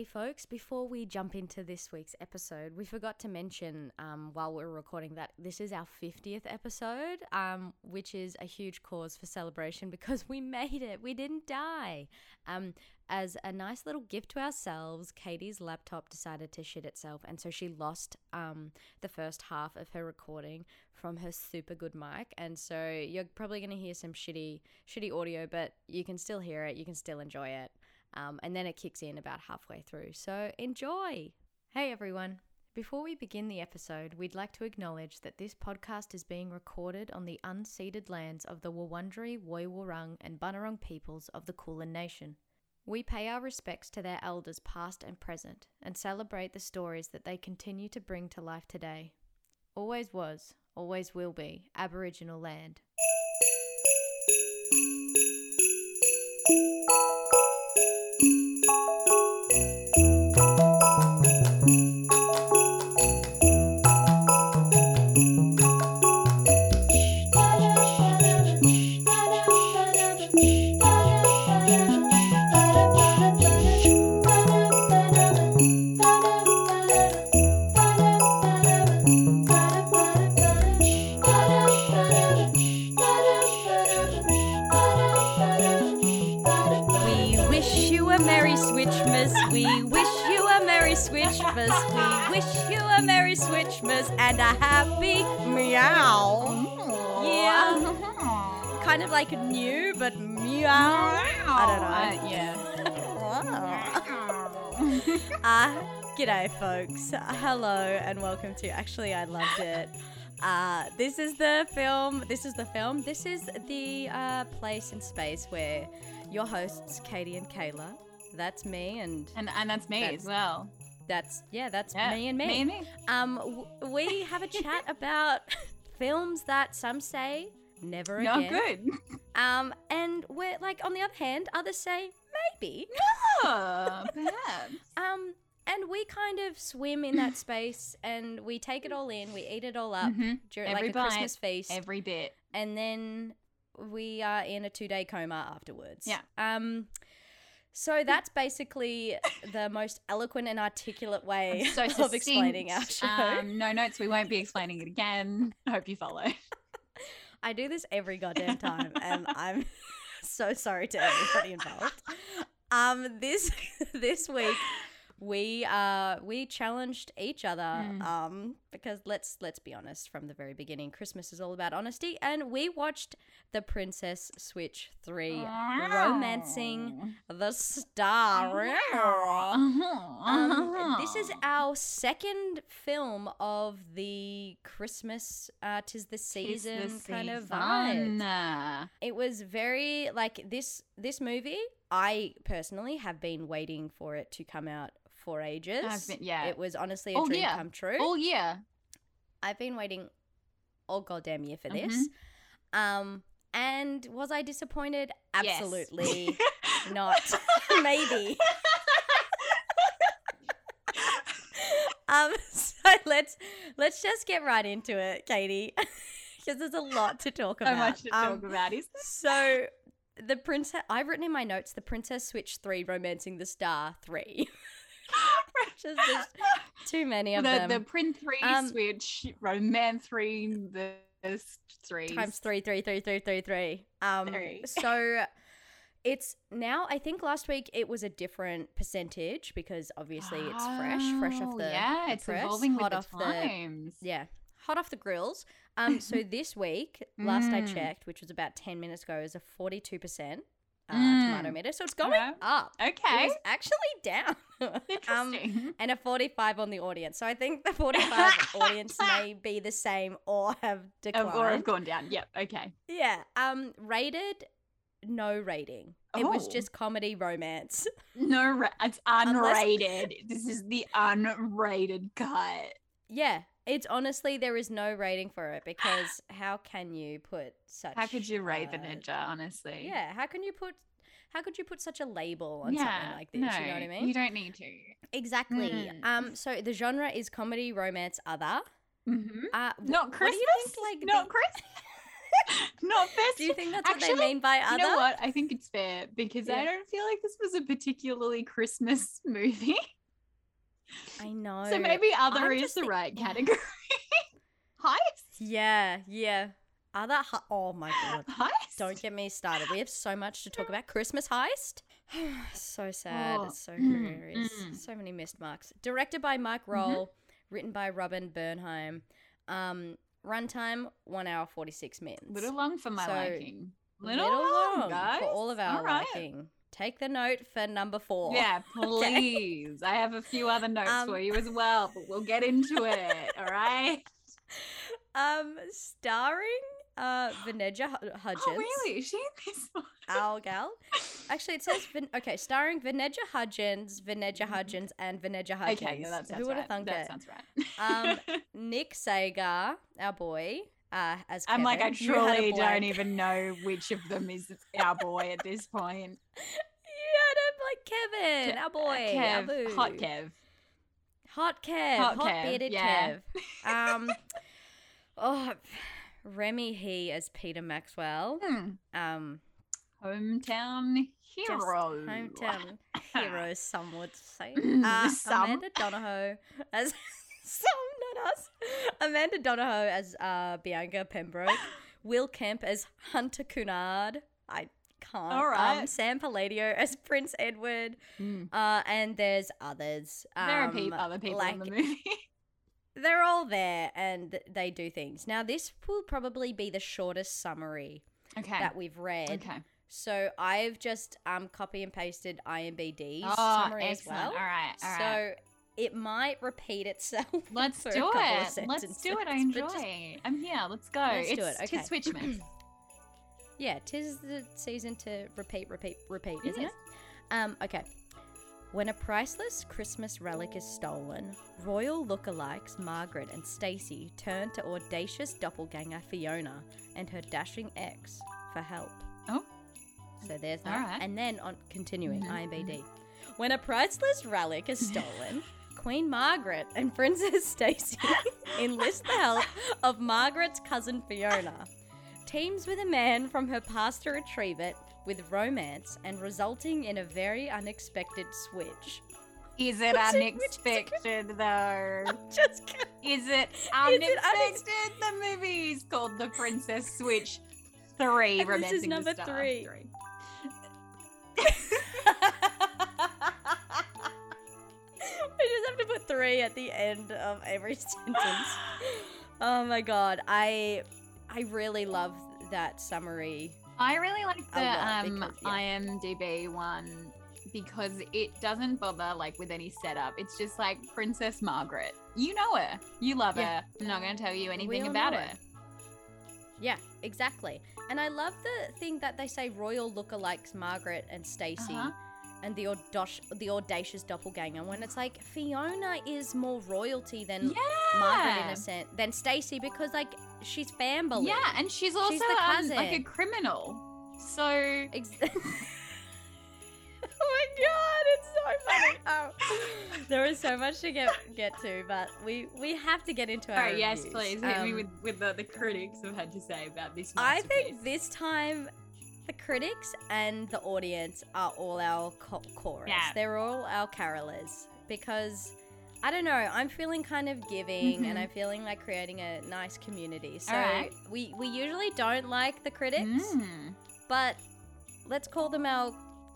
Hey, folks, before we jump into this week's episode, we forgot to mention um, while we are recording that this is our 50th episode, um, which is a huge cause for celebration because we made it. We didn't die. Um, as a nice little gift to ourselves, Katie's laptop decided to shit itself, and so she lost um, the first half of her recording from her super good mic. And so you're probably going to hear some shitty, shitty audio, but you can still hear it. You can still enjoy it. Um, and then it kicks in about halfway through. So enjoy! Hey everyone! Before we begin the episode, we'd like to acknowledge that this podcast is being recorded on the unceded lands of the Wurundjeri, Woiwurrung, and Bunurong peoples of the Kulin Nation. We pay our respects to their elders past and present and celebrate the stories that they continue to bring to life today. Always was, always will be Aboriginal land. Uh, g'day, folks. Hello and welcome to. Actually, I loved it. Uh, this is the film. This is the film. This is the uh, place and space where your hosts, Katie and Kayla. That's me, and And and that's me That's- as well. that's yeah, that's Yeah. me and me. Me and me. Um, w- we have a chat about films that some say never Not again. good. Um, and we're like on the other hand, others say maybe. Oh, perhaps. Um, and we kind of swim in that space, and we take it all in. We eat it all up Mhm. during Every like a bite, Christmas feast, Every bit. and then we are in a two-day coma afterwards. Yeah. Um. So that's basically the most eloquent and articulate way So of explaining our show. Um, no notes. We won't be explaining it again. Hope you follow. I do this every goddamn time, and I'm so sorry to everybody involved. Um, this this week we uh we challenged each other Mm. um because let's let's be honest from the very beginning christmas is all about honesty and we watched the princess switch 3 romancing the star. Um, this is our second film of the christmas uh tis the season kind of vibe it was very like this this movie i personally have been waiting for it to come out for ages I've been- yeah. it was honestly a Oh, dream yeah. come true All year. i've been waiting all goddamn year for Mhm. this um and was i disappointed Yes. absolutely not maybe um so let's let's just get right into it katie because there's a lot to talk about So much to Um, talk about. Is so the princess I've written in my notes the Princess Switch 3 Romancing the Star 3. Just there's too many of the them. the print three Um, switch romance three the three times three, three, three, three, three, three. Um Three. so it's now I think last week it was a different percentage because obviously it's fresh, fresh off Oh, the yeah, the it's press, evolving hot with off the the yeah, hot off the grills. Um, so this week, last I Mm. checked, which was about ten minutes ago, is a forty-two percent uh, Mm. tomato meter. So it's going Okay. up. Okay, was actually down. um, interesting. and a forty-five on the audience. So I think the forty-five audience may be the same or have declined. Or have gone down. Yep. Okay. yeah. Um, rated. No rating. It was Oh. just comedy romance. No, ra- it's Unless- unrated. this is the unrated cut. Yeah, it's honestly there is no rating for it because how can you put such? How could you rate the ninja? Honestly. Yeah, how can you put how could you put such a label on Yeah. something like this? No, you know what I mean? You don't need to. exactly. Mm. Um, so the genre is comedy, romance, other. Mm-hmm. Uh, wh- Not what Christmas. think, like, not the- Christmas. Not best. Do you think that's what Actually, they mean by other? You know what? I think it's fair because Yeah. I don't feel like this was a particularly Christmas movie. I know. so maybe other I'm is the right category. Heist? Yeah, yeah. Other. Hu- oh my god. Heist? Don't get me started. We have so much to talk about. Christmas heist. so sad. Oh, It's so mm, hilarious. mm. So many missed marks. Directed by Mike Rohl. Written by Robin Bernheim. Um, runtime one hour forty six minutes. Little long for my So, liking. Little, long, guys. for all of our All right. liking. Take the note for number four. Yeah, please. I have a few other notes Um, for you as well, but we'll get into it. All right. Um, starring uh Vaneja Hu- Hudgens. Oh, really? Is she in this one? Our gal. Actually, it says Vin- okay, starring Vaneja Hudgens, Vaneja Hudgens, and Vaneja Hudgens. Mm-hmm. Okay, yeah, that sounds Who would have right. thunk that it? sounds right. Um, Nick Sagar, our boy, uh, as I'm like, I Kevin. You had a truly don't even know which of them is our boy at this point. Had a like Kevin, our boy, Kev, boo. hot Kev. hot Kev, Hot hot, Kev, bearded yeah. Kev. Um, oh, Remy Hii as Peter Maxwell. Hmm. Um, Hometown hero. hometown hero, some would say. Uh, some. Amanda Donahoe as some, us. Amanda Donahoe as uh, Bianca Pembroke. Will Kemp as Hunter Cunard. I can't. All right. Um, Sam Palladio as Prince Edward. Mm. Uh, and there's others. There are um, peop other people like, in the movie. They're all there and they do things. Now, this will probably be the shortest summary okay. that we've read. Okay. So I've just um copy and pasted IMBD's Oh, summary as well. All right. All right. It might repeat itself. Let's do it. Let's do it. I enjoy. Just, I'm here. Let's go. Let's it's do it, okay. tis Switchmas. yeah, tis the season to repeat, repeat, repeat, isn't is. it? Um, okay. When a priceless Christmas relic is stolen, royal lookalikes Margaret and Stacy turn to audacious doppelganger Fiona and her dashing ex for help. Oh. So there's that. And then on continuing, Mhm, IMBD. When a priceless relic is stolen, Queen Margaret and Princess Stacy enlist the help of Margaret's cousin Fiona. Teams with a man from her past to retrieve it with romance and resulting in a very unexpected switch. Is it is- is- unexpected though? Just kidding. Is it it unexpected? the movie is called The Princess Switch Three. And this is number Star. three. just have to put three at the end of every sentence. Oh my god, I I really love that summary. I really like the um, because- yeah. IMDb one because it doesn't bother like with any setup. It's just like Princess Margaret. You know her. You love Yeah. her. I'm not going to tell you anything about her. her. Yeah, exactly. And I love the thing that they say royal lookalikes Margaret and Stacy Uh-huh. And the audacious, the audacious doppelganger. When it's like Fiona is more royalty than Yeah. Margaret in a sense than Stacy because like she's family. Yeah, and she's also the um, like a criminal. So Ex- oh my god, it's so funny. Oh, there is so much to get get to, but we we have to get into All our right, yes, please hit me Um, with, with the, the critics have had to say about this. I think this time the critics and the audience are all our co- chorus. Yeah. They're all our carolers because I don't know. I'm feeling kind of giving, and Mhm. I'm feeling like creating a nice community. So Alright. we we usually don't like the critics, Mm. but let's call them our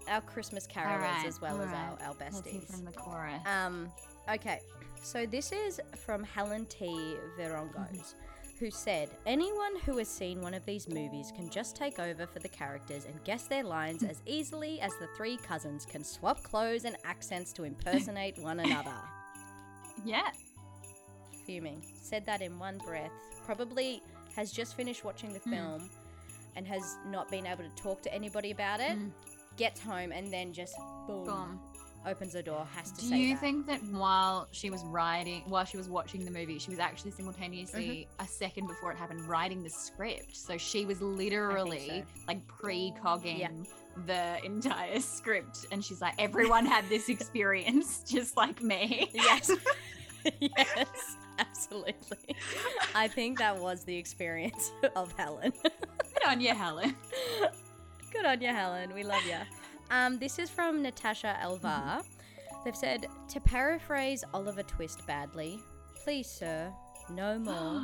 our Christmas carolers Alright, as well as alright. our our besties. from the chorus. Um, okay, so this is from Helen T. Verongos, who said, Anyone who has seen one of these movies can just take over for the characters and guess their lines as easily as the three cousins can swap clothes and accents to impersonate one another. yeah. Fuming. Said that in one breath. Probably has just finished watching the Mm. film and has not been able to talk to anybody about it. Mm. Gets home and then just boom, Boom. Opens the door, has to say. Do you that. think that while she was writing, while she was watching the movie, she was actually simultaneously Mm-hmm. a second before it happened writing the script? So she was literally like pre-cogging Yeah. the entire script, and she's like, everyone had this experience, just like me. Yes. yes. Absolutely. I think that was the experience of Helen. Good on you, Helen. Good on you, Helen. We love you. Um, this is from Natasha Elvar. They've said to paraphrase Oliver Twist badly, please, sir, no more.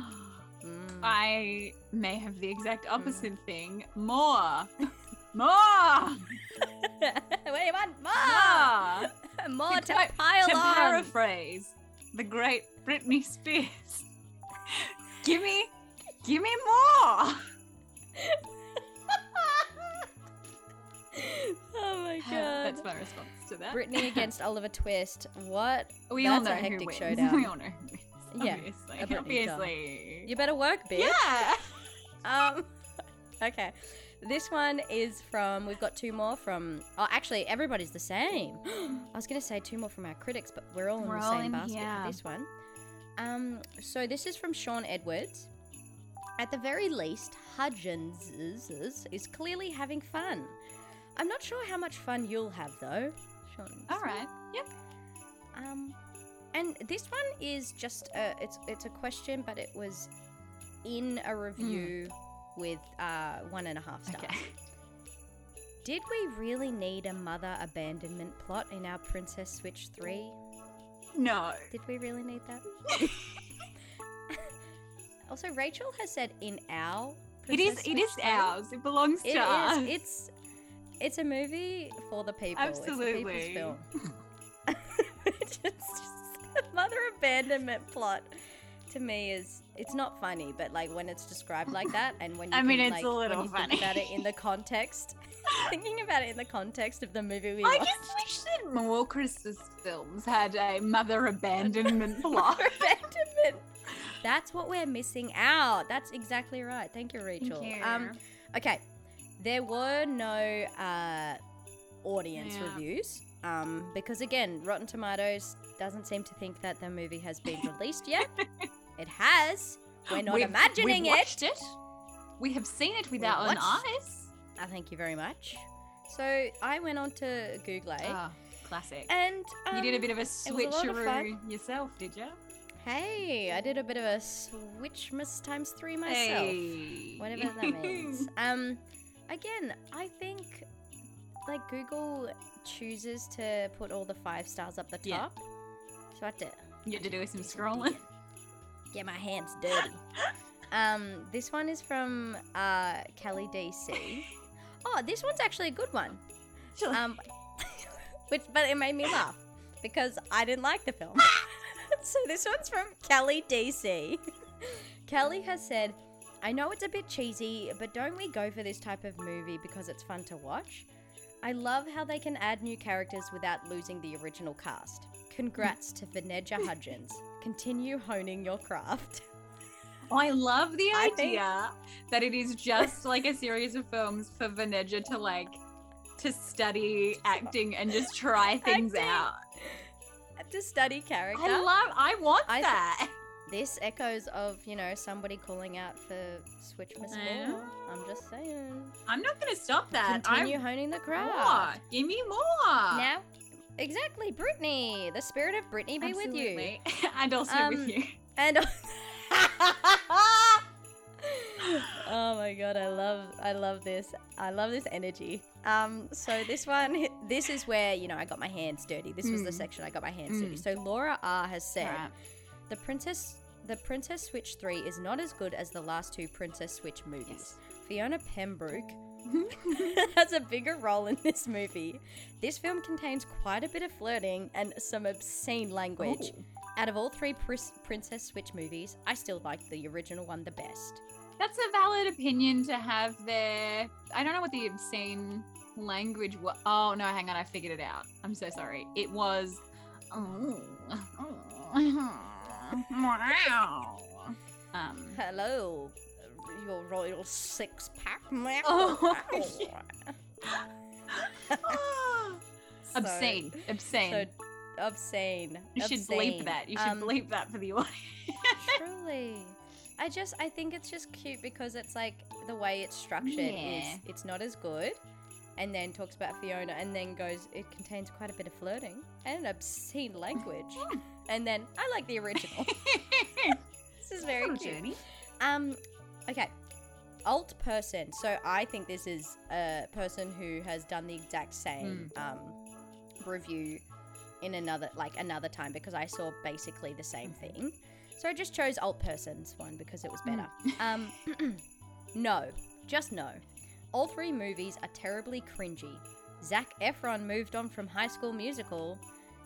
Mm. I may have the exact opposite thing. More. More. Wait, you want more? More. More to, pile to on. paraphrase the great Britney Spears. give me, give me more. oh my god. That's my response to that. Britney against Oliver Twist. What? we all That's know a who hectic wins. showdown. We all know who wins. Yeah, obviously. a Britney song. obviously. You better work, bitch. Yeah. Um, okay. This one is from, we've got two more from, oh, actually, everybody's the same. I was going to say two more from our critics, but we're all in We're the all same in basket here. for this one. Um, so this is from Sean Edwards. At the very least, Hudgens is, is clearly having fun. I'm not sure how much fun you'll have, though. Sean. All right. Yep. Um, and this one is just a, it's it's a question, but it was in a review with uh, one and a half stars. Okay. Did we really need a mother abandonment plot in our Princess Switch 3? No. Did we really need that? also, Rachel has said in our It is. Princess It is Switch 3. ours. It belongs to It us. is. It's it's a movie for the people. It's Absolutely. people's film. it's just mother abandonment plot to me is it's not funny, but like when it's described like that, and when you I mean, can, it's like, a little when you funny. think about it in the context, thinking about it in the context of the movie we I watched. just wish that more Christmas films had a mother abandonment plot. Mother abandonment. That's what we're missing out. That's exactly right. Thank you, Rachel. Um, okay, there were no uh, audience Yeah. reviews um, because again, Rotten Tomatoes doesn't seem to think that the movie has been released yet. it has. We're not We've- imagining we've it. watched it. We have seen it with our own eyes. Uh, thank you very much. So I went on to Google it, Ah, classic. and um, you did a bit of a a of switcheroo yourself, did you? Hey, I did a bit of a Switchmas times three myself. Hey. whatever that means. um, again, I think like Google chooses to put all the five stars up the Yeah. top, so I had to you had to do some scrolling. get my hands dirty. um, this one is from uh, Kelly DC. Oh, this one's actually a good one. Um, which, but it made me laugh because I didn't like the film. so this one's from Kelly DC. Kelly has said, I know it's a bit cheesy, but don't we go for this type of movie because it's fun to watch? I love how they can add new characters without losing the original cast. Congrats to Veneja Hudgens. Continue honing your craft. I love the I think- idea that it is just like a series of films for Vaneja to like to study acting and just try things Acting. out. to study character. I love. I want I- that. This echoes of, you know, somebody calling out for Switchmas Yeah. I'm just saying. I'm not going to stop that. Continue I'm honing the more. craft. Give me more. Now, exactly, Britney. The spirit of Britney be with you. Absolutely. and also Um, with you. And oh my god, I love I love this. I love this energy. Um, so this one, this is where you know I got my hands dirty. This was the Mm. section I got my hands dirty. Mm. So Laura R has said Alright. the Princess the Princess Switch 3 is not as good as the last two Princess Switch movies. Yes. Fiona Pembroke has a bigger role in this movie. This film contains quite a bit of flirting and some obscene language. Ooh. Out of all three Pris- Princess Switch movies, I still like the original one the best. That's a valid opinion to have there. I don't know what the obscene language was. Oh, no, hang on. I figured it out. I'm so sorry. It was. Oh, oh. Wow. Um, Hello, your royal six pack. Oh, obscene. So, Obscene. so obscene. you should obscene. bleep that. You should Um, bleep that for the audience. Truly. I just I think it's just cute because it's like the way it's structured Yeah. is it's not as good. And then talks about Fiona, and then goes, it contains quite a bit of flirting and obscene language. and then I like the original. this is very cute. journey. Um, okay. Alt person. So I think this is a person who has done the exact same um, review in another, like another time, because I saw basically the same thing. So I just chose alt person's one because it was better. um, no, just no. All three movies are terribly cringy. Zac Efron moved on from High School Musical.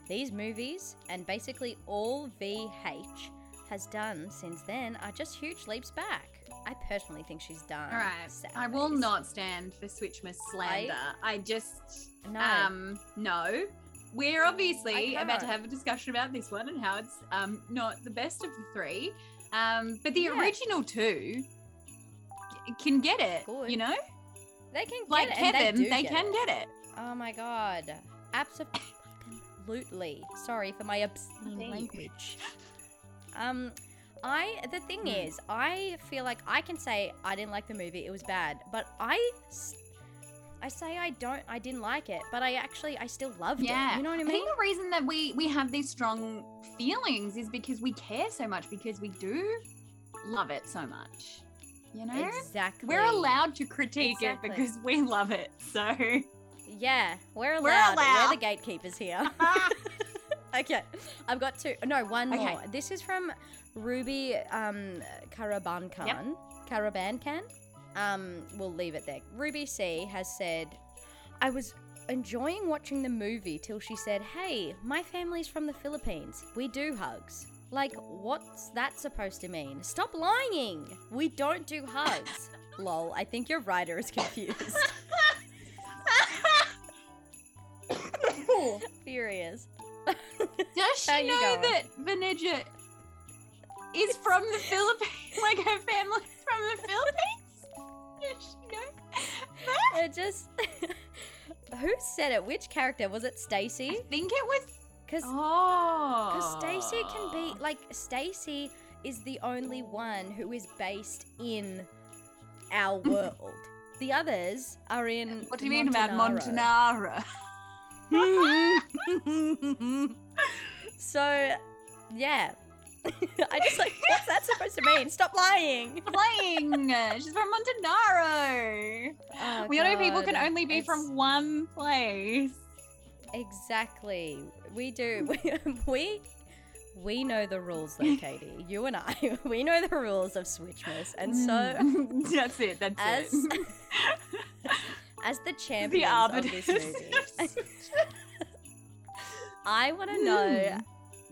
These movies, and basically all VH has done since then, are just huge leaps back. I personally think she's done. All right. I will not stand for Switchmas slander. I, just No. um no. We're obviously about to have a discussion about this one and how it's um not the best of the three. Um, but the Yeah. original two can get it. Good. You know, they can get like it, and Kevin, do they, get can it. get it. Oh my god. Absolutely. Sorry for my obscene language. Um I the thing Hmm. is, I feel like I can say I didn't like the movie, it was bad, but I, I say I don't I didn't like it, but I actually I still loved Yeah, it. You know what I I mean? think the reason that we we have these strong feelings is because we care so much because we do love it so much. You know, Exactly. we're allowed to critique Exactly. it because we love it. So Yeah, we're allowed. We're We're, the gatekeepers here. okay, I've got two. No, one Okay. more. This is from Ruby um, Karaban Khan. Karaban Khan. Um, we'll leave it there. Ruby C has said, I was enjoying watching the movie till she said, Hey, my family's from the Philippines. We do hugs. Like, what's that supposed to mean? Stop lying! We don't do hugs. Lol, I think your writer is confused. Furious. Does she know going? that Vanessa is from the Philippines? Like her family's from the Philippines? Does she know? that? It just. Who said it? Which character? Was it I Stacy? think it was. Because Oh. Stacy can be. Like, Stacy is the only one who is based in our world. The others are in. What do you mean about Montanaro. Montanaro? so, yeah. I just like, what's that supposed to mean? Stop lying. Playing. She's from Montanaro. Oh, we all know people can only be It's- from one place. Exactly. We do. We, we know the rules though, Katie. You and I, we know the rules of Switchmas, and so Mm. that's it. That's as it. as the champions of this movie, I want to know.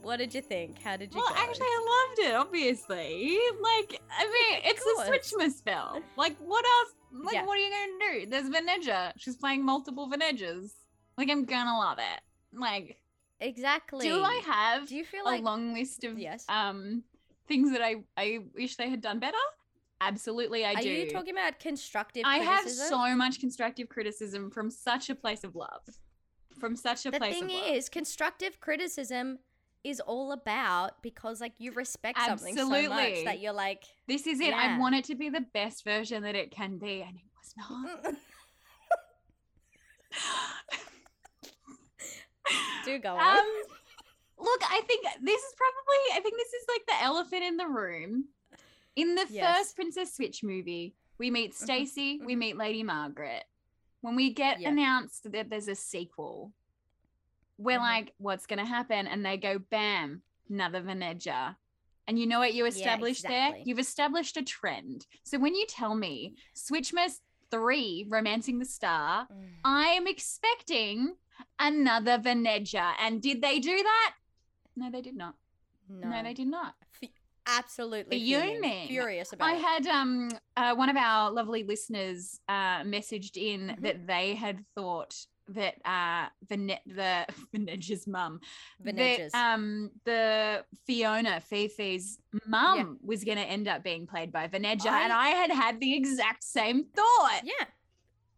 What did you think? How did you Well, go? actually, I loved it. Obviously, like I mean, it's a Switchmas spell. Like, what else? Like, Yeah. what are you gonna do? There's Vanessa. She's playing multiple Vanessas. Like, I'm gonna love it. Like, exactly. do I have Do you feel a like long list of Yes. um things that I I wish they had done better? Absolutely, I are do. Are you talking about constructive? I have so much constructive criticism from such a place of love. From such a the place thing of love. The thing is, constructive criticism is all about because like you respect something so much Absolutely. that you're like this is it. Yeah. I want it to be the best version that it can be, and it was not. do go on. Um, look, I think this is probably. I think this is like the elephant in the room. In the Yes. first Princess Switch movie, we meet Stacy, we mhm. meet Lady Margaret. When we get Yeah. announced that there's a sequel, we're Mhm. like, "What's going to happen?" And they go, "Bam, another Veneja." And you know what you established there? exactly. You've established a trend. So when you tell me Switchmas 3 Romancing the Star, Mm. I am expecting another Veneja. And did they do that? No, they did not. no, No, they did not. F- absolutely Fuming. furious about I it. had um uh, one of our lovely listeners uh messaged in Mhm. that they had thought that uh Vene- the Veneja's mum that um the Fiona Fifi's mum was going to end up being played by Veneja and I- I had had the exact same thought. yeah,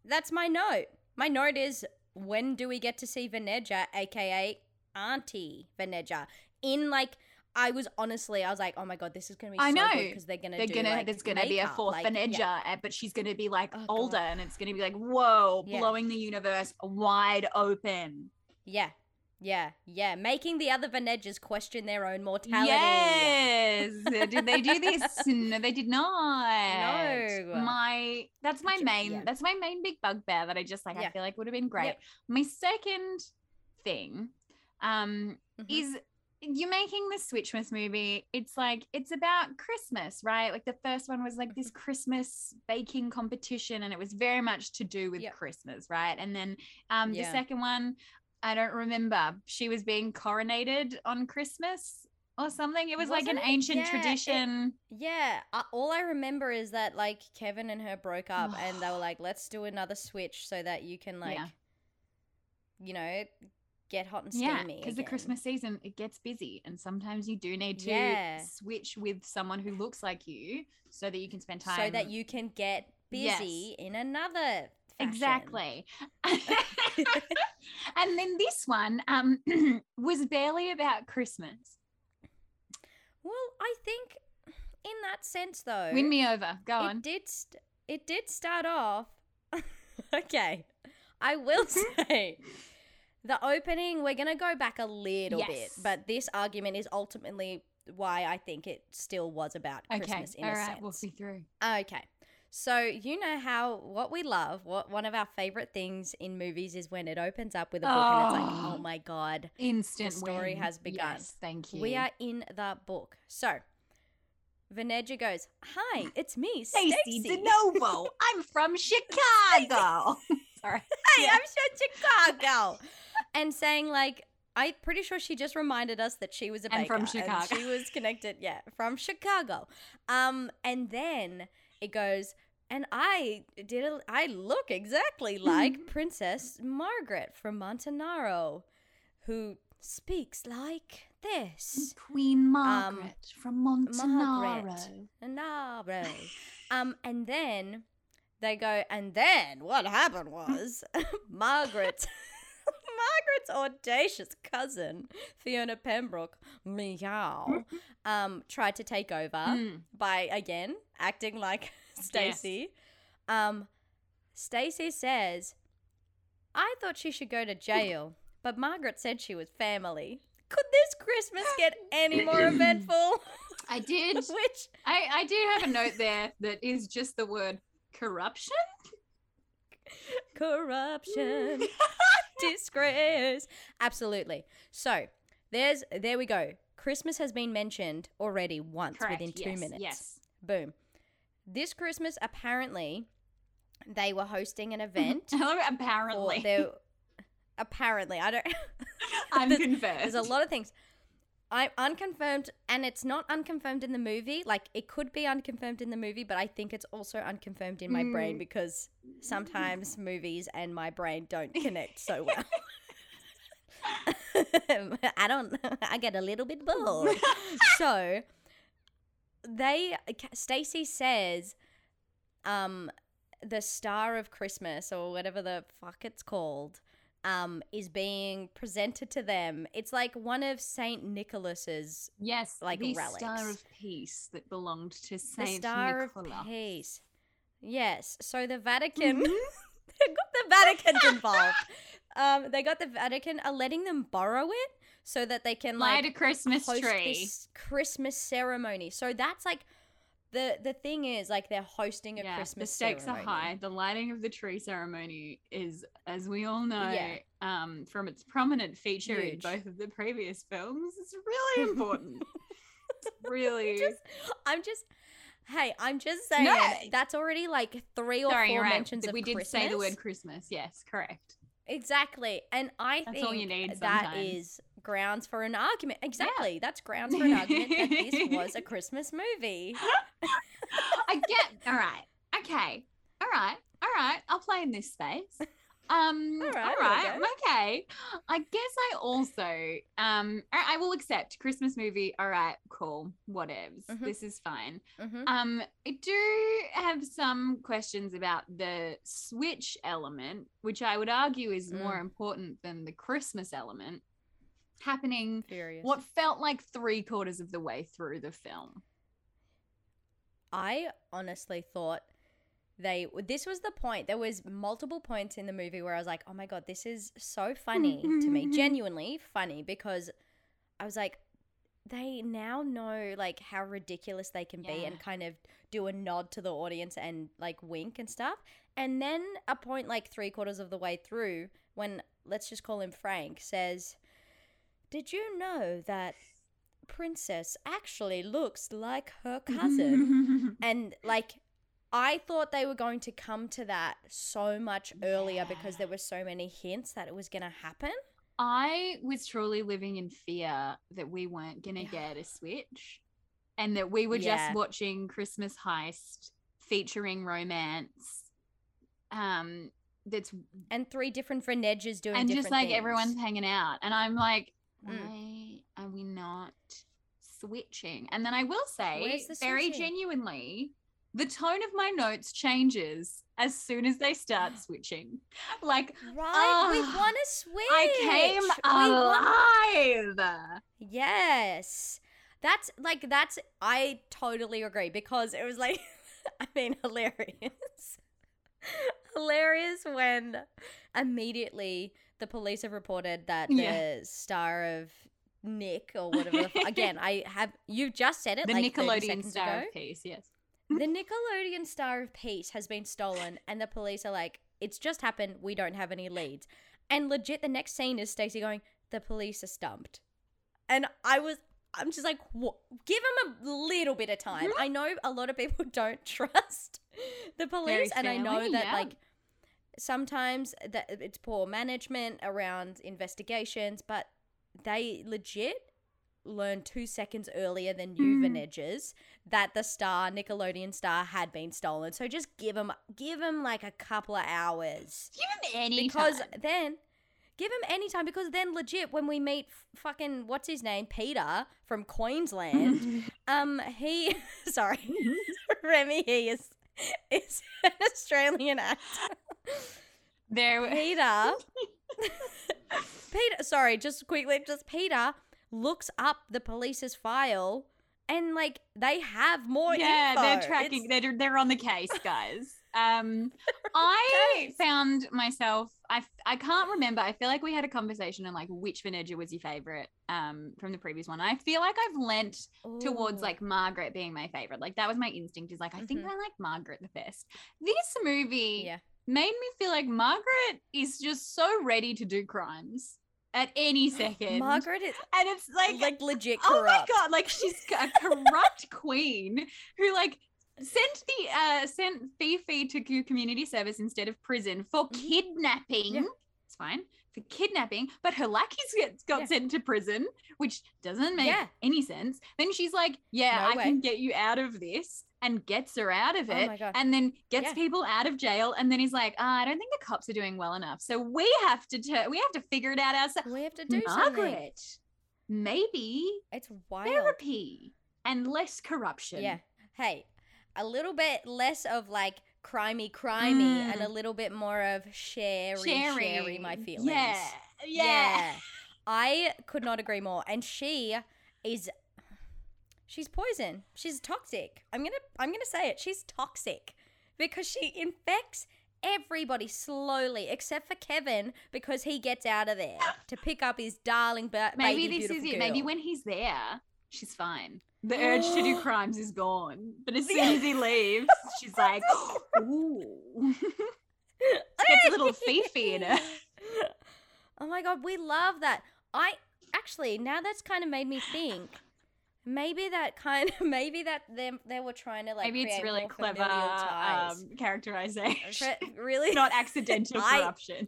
that's my note. My note is when do we get to see Veneja, aka Auntie Veneja, in like I was honestly, I was like, oh my god, this is gonna be. I so know. because they're gonna. They're do, gonna like, there's gonna be a fourth like, Veneja, yeah. but she's gonna be like Oh, God. older, and it's gonna be like whoa, Yeah. blowing the universe wide open. Yeah, yeah, yeah. Making the other Venejas question their own mortality. Yes. did they do this? No, they did not. No. My that's my main yeah. that's my main big bugbear that I just like I feel like would have been great. Yep. My second thing um Mhm. is you're making the Switchmas movie. It's like it's about Christmas, right? Like the first one was like this Mm-hmm. Christmas baking competition, and it was very much to do with Yep. Christmas, right? And then um the second one, I don't remember. She was being coronated on Christmas or something. It was like an it? ancient Yeah, it- tradition. Yeah, uh, all I remember is that like Kevin and her broke up, and they were like, "Let's do another switch so that you can like, Yeah. you know, get hot and steamy." yeah, because the. Christmas season it gets busy, and sometimes you do need to Yeah. switch with someone who looks like you so that you can spend time so that you can get Yes. busy in another. Fashion. Exactly. and then this one um was barely about Christmas. Well, I think in that sense though, Win me over. Go it on. did. St- it did start off. okay, I will say. The opening, we're going to go back a little bit, but this argument is ultimately why I think it still was about Okay. Christmas in All a right. sense. We'll see through. Okay. So, you know how what we love, what one of our favorite things in movies is when it opens up with a book and it's like, Oh. oh my God, Instant story win. has begun. Yes, thank you. we are in the book. So, Veneja goes, Hi, it's me, Stacy. DeNovo. I'm from Chicago. Sorry. Hey, Yeah. I'm from Chicago. and saying, like, I'm pretty sure she just reminded us that she was a And baker. from Chicago. she was connected, yeah, from Chicago. Um, and then it goes, and I did. A, I look exactly like Princess Margaret from Montanaro, who speaks like this. Queen Margaret from Montanaro. Um, and then they go, and then what happened was Margaret, Margaret's audacious cousin, Fiona Pembroke, meow, um, tried to take over Mm. by again acting like Stacy. Um, Stacy says, "I thought she should go to jail, but Margaret said she was family." Could this Christmas get any more eventful? I did. Which I, I do have a note there that is just the word corruption. corruption, disgrace. Absolutely. So there's there we go. Christmas has been mentioned already once Correct. within two yes, minutes. Yes. Boom. This Christmas, apparently, they were hosting an event. I love it, for apparently. their, apparently, I don't. I'm there's, confessed. there's a lot of things. I'm unconfirmed, and it's not unconfirmed in the movie. Like it could be unconfirmed in the movie, but I think it's also unconfirmed in my brain Mm. because sometimes movies and my brain don't connect so well. I don't. I get a little bit bored. so they Stacy says um the star of Christmas or whatever the fuck it's called um is being presented to them. It's like one of Saint Nicholas's yes, like the relics. Star of Peace that belonged to the Saint Star Nicholas. of Peace. Yes. So the Vatican Mhm. they got the Vatican's involved. Um they got the Vatican are letting them borrow it so that they can like Light a Christmas tree. this Christmas ceremony. So that's like the the thing is like they're hosting a yeah, Christmas the stakes ceremony. are high. The lighting of the tree ceremony is, as we all know, Yeah. um, from its prominent feature in both of the previous films, it's really important. really. Just- I'm just hey, I'm just saying No. that's already like three or Sorry, 4 right. mentions of we did say the word Christmas. Yes, correct. Exactly. And I think That's think all you need that sometimes. is grounds for an argument. Exactly. That's grounds for an argument that this was a Christmas movie. I get. All right. Okay. All right. All right. I'll play in this space. Um. All all right, right. okay. I guess I also um. I will accept Christmas movie. All right. Cool. Whatevs. Mhm. This is fine. hmm Um. I do have some questions about the switch element, which I would argue is more Mm. important than the Christmas element. Happening Furious. what felt like three quarters of the way through the film. I honestly thought they this was the point. There was multiple points in the movie where I was like, "Oh my god, this is so funny to me. Genuinely funny because I was like they now know like how ridiculous they can be and kind of do a nod to the audience and like wink and stuff. And then a point like three quarters of the way through when let's just call him Frank says, "Did you know that Princess actually looks like her cousin?" and like I thought they were going to come to that so much earlier because there were so many hints that it was going to happen. I was truly living in fear that we weren't going to Yeah. get a switch and that we were Yeah. just watching Christmas Heist featuring romance. Um, that's And three different Frenedges doing and just like things. everyone's hanging out, and I'm like, Mm. why are we not switching? And then I will say, the very switching? genuinely, the tone of my notes changes as soon as they start switching. Like Right, we Ah, want to switch. I came We want- alive. Yes. That's like that's I totally agree because it was like I mean hilarious. hilarious when immediately the police have reported that the Yeah. star of Nick or whatever the f- again I have you just said it The like Nickelodeon star ago. of peace, yes. The Nickelodeon Star of Peace has been stolen, and the police are like, it's just happened. We don't have any leads. And legit, the next scene is Stacy going, the police are stumped. And I was, I'm just like, what? give them a little bit of time. I know a lot of people don't trust the police, and I know that, yeah. like, sometimes that it's poor management around investigations, but they legit learned two seconds earlier than you, Mm. Venedges, that the star, Nickelodeon star, had been stolen. So just give them, give them like a couple of hours. Give them any because time. then, give him any time. Because then, legit, when we meet f- fucking, what's his name? Peter from Queensland, um, he, sorry, Remy, he is, is an Australian actor. there Peter. Peter, sorry, just quickly, just Peter looks up the police's file and like they have more yeah, info. they're tracking. It's- They're they're on the case, guys. Um, I found myself. I I can't remember. I feel like we had a conversation on like which Venegia was your favorite. Um, from the previous one. I feel like I've lent towards like Margaret being my favorite. Like that was my instinct. Is like I think Mhm. I like Margaret the best. This movie yeah, made me feel like Margaret is just so ready to do crimes at any second. Margaret is and it's like, like legit Oh my god! Like she's a corrupt queen who like sent the uh sent Fifi to co- community service instead of prison for Mhm. kidnapping. Yeah. It's fine for kidnapping, but her lackeys get, got Yeah. sent to prison, which doesn't make Yeah. any sense. Then she's like, "Yeah, No I way. can get you out of this." And gets her out of Oh it, my God. and then gets people out of jail, and then he's like, "Ah, "I don't think the cops are doing well enough, so we have to tur- we have to figure it out ourselves." we have to do something. Margaret, maybe It's wild. therapy and less corruption. Yeah. Hey, a little bit less of like crimey, crimey, and a mm. little bit more of sherry, sharing sherry my feelings. Yeah, yeah. I could not agree more. And she is she's poison. She's toxic. I'm going to I'm to say it. She's toxic because she infects everybody slowly except for Kevin because he gets out of there to pick up his darling ba- Maybe this is it. Maybe when he's there, she's fine. The urge to do crimes is gone. But as soon as he leaves, she's like, ooh. Gets a little Fifi in her. Oh my god, we love that. I actually now that's kind of made me think. Maybe that kind of maybe that them they were trying to like Maybe it's really clever um, characterization. Really Not accidental I- corruption.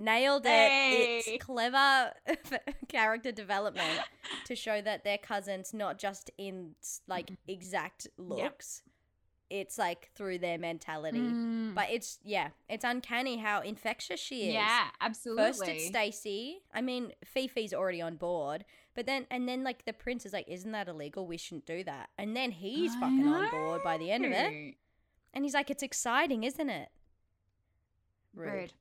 Nailed it. Hey. It's clever character development to show that they're cousins, not just in like exact looks. It's like through their mentality. Mm. But it's yeah, it's uncanny how infectious she is. yeah, absolutely. First it's Stacy. I mean, Fifi's already on board, but then and then like the prince is like, "Isn't that illegal? We shouldn't do that." And then he's I fucking on board by the end of it, and he's like, "It's exciting, isn't it?" Rude.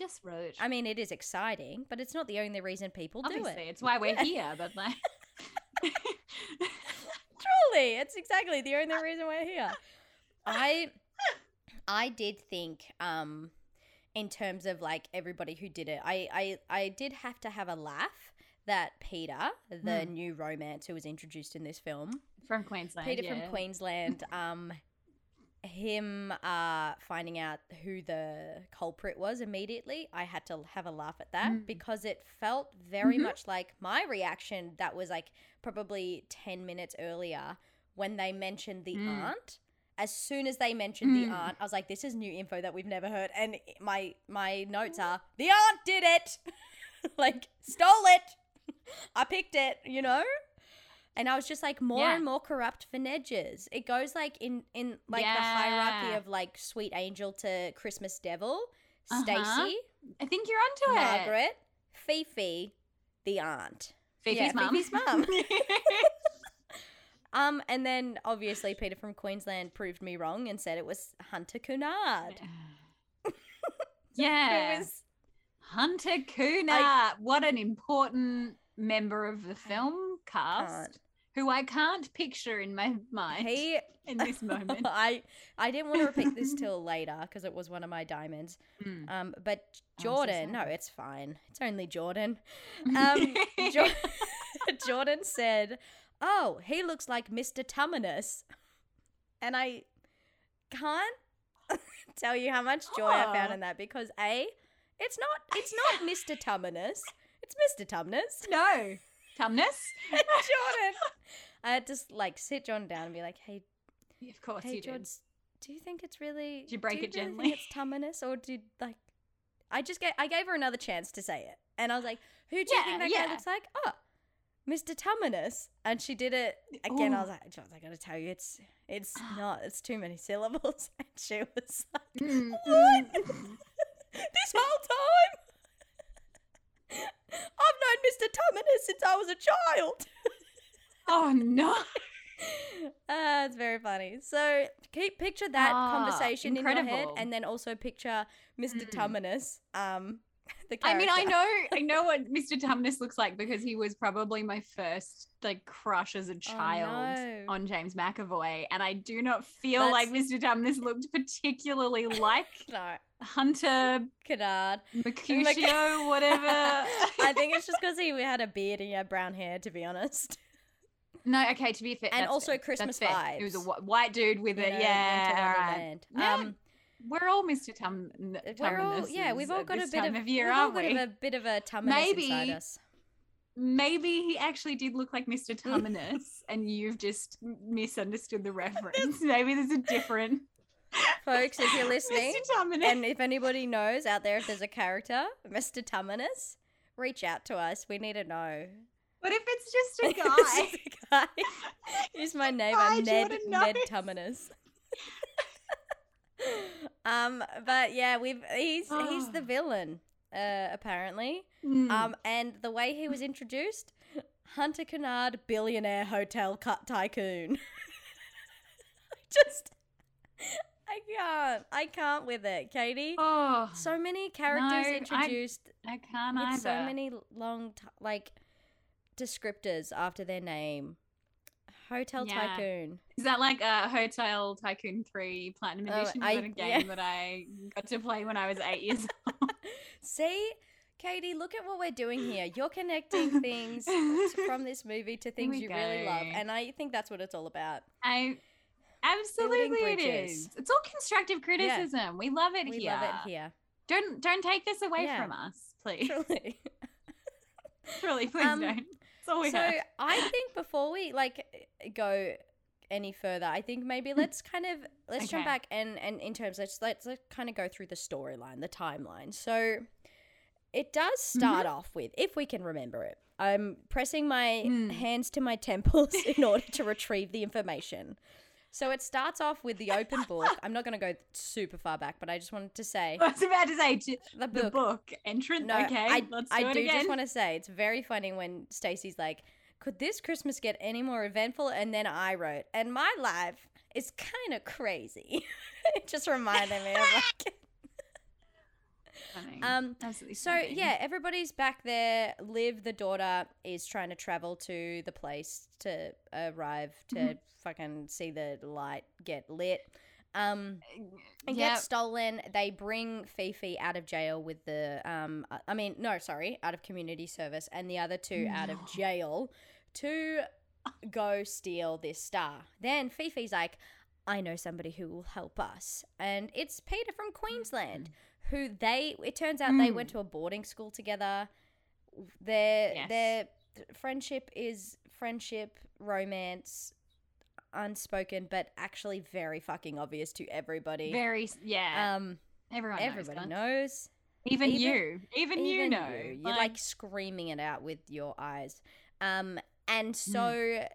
Just rude. I mean, it is exciting, but it's not the only reason people Obviously, do it. it's why we're here. But like, Truly, it's exactly the only reason we're here. I I did think um in terms of like everybody who did it. I I I did have to have a laugh that Peter, the Hmm. new romance who was introduced in this film, from Queensland. Peter yeah. from Queensland, um him uh finding out who the culprit was immediately i had to have a laugh at that Mm. because it felt very Mhm. much like my reaction that was like probably 10 minutes earlier when they mentioned the Mm. aunt as soon as they mentioned the Mm. aunt i was like this is new info that we've never heard and my my notes are the aunt did it like stole it i picked it you know and I was just like more Yeah. and more corrupt for Nedges. It goes like in in like the hierarchy of like sweet angel to Christmas devil. Uh-huh. Stacy, I think you're onto it. Margaret, Fifi, the aunt. Fifi's Yeah, mum. Fifi's mum. Um, and then obviously Peter from Queensland proved me wrong and said it was Hunter Cunard. yeah. Who was Hunter Kuna. what an important member of the film cast. Who I can't picture in my mind he in this moment. I I didn't want to repeat this till later because it was one of my diamonds. Mm. Um, but Oh, so Jordan, no, it's fine. It's only Jordan. Um, Jo- Jordan said, "Oh, he looks like Mr. Tumminus," and I can't tell you how much joy I found Oh. in that because a, it's not it's not Mr. Tumminus, it's Mr. Tumnus. no. Tumnus? Jordan, I had to like sit John down and be like, "Hey, of course hey, you George, did. do you think it's really? Did you break do it really gently? Think it's Tumminus, or did like?" I just gave I gave her another chance to say it, and I was like, "Who do you Yeah, think that yeah. guy looks like?" Oh, Mr. Tumminus, and she did it again. I was Ooh. like, "Jones, I gotta tell you, it's it's not. It's too many syllables." And she was like, Mm, "What? mm. this whole time, I've known Mr. Tumminus since I was a child." oh no. Uh, it's very funny. So keep picture that Ah, conversation in your head, and then also picture Mr. Mm. Tumminus, um, the I mean, I know, I know what Mr. Tumnus looks like because he was probably my first like crush as a child no. on James McAvoy, and I do not feel That's- like Mr. Tumnus looked particularly like No, Hunter Canard. Mercutio, whatever. I think it's just because he had a beard and he had brown hair, to be honest. no, okay. To be fair, And also fair. Christmas fair. He was a wh- white dude with You a know, yeah. All right. Yeah, Um, We're all Mr. Tum. we're all yeah, we've all uh, got a bit time of, year, we've all got we? a bit of a Tumminus Maybe inside us. Maybe he actually did look like Mr. Tumminus, and you've just misunderstood the reference. Maybe there's a different Folks, if you're listening, and if anybody knows out there if there's a character, Mr. Tumminus, reach out to us. We need to know. what if it's just a guy? just a guy. He's my neighbor, guy Ned Ned. Tumminus. um, but yeah, we've he's he's the villain, uh, apparently. Mm. Um, and the way he was introduced, Hunter Kennard, billionaire hotel cut tycoon. Just, I can't, I can't with it, Katie. oh, So many characters No, I- introduced I can't with either. so many long t- like descriptors after their name. Hotel Yeah. Tycoon. Is that like a Hotel Tycoon 3 Platinum Oh, Edition? Is I- a game yeah. that I got to play when I was eight years old? See, Katie, look at what we're doing here. You're connecting things from this movie to things you really love, and I think that's what it's all about. I absolutely it is. It's all constructive criticism. We love it We here. We love it here. Don't don't take this away Yeah. from us, please. Truly. Truly, please Um, don't. All we so have. I think before we like go any further, I think maybe let's kind of let's jump back and and in terms let's let's kind of go through the storyline, the timeline. So it does start Mm-hmm. off with, if we can remember it, I'm pressing my Mm. hands to my temples in order to retrieve the information. So it starts off with the open book. I'm not going to go super far back, but I just wanted to say I was about to say the the book. book entrance. No, okay, I, let's do I it do again. just want to say it's very funny when Stacey's like, "Could this Christmas get any more eventful?" And then I wrote, "And my life is kind of crazy." it just reminded me of like, Um, Absolutely. So stunning. yeah, everybody's back there. Liv, the daughter, is trying to travel to the place to arrive to Mhm. fucking see the light get lit. Um, and Yep. get stolen. They bring Fifi out of jail with the um. uh, I mean, no, sorry, out of community service, and the other two out of jail to go steal this star. Then Fifi's like, I know somebody who will help us, and it's Peter from Queensland, who they. It turns out they Mm. went to a boarding school together. Their Yes. their friendship is friendship, romance, unspoken, but actually very fucking obvious to everybody. Very. Yeah. um, everyone. everybody knows. knows. Even, Even- you. Even, you know. You're like, screaming it out with your eyes. Um, and Hmm. so,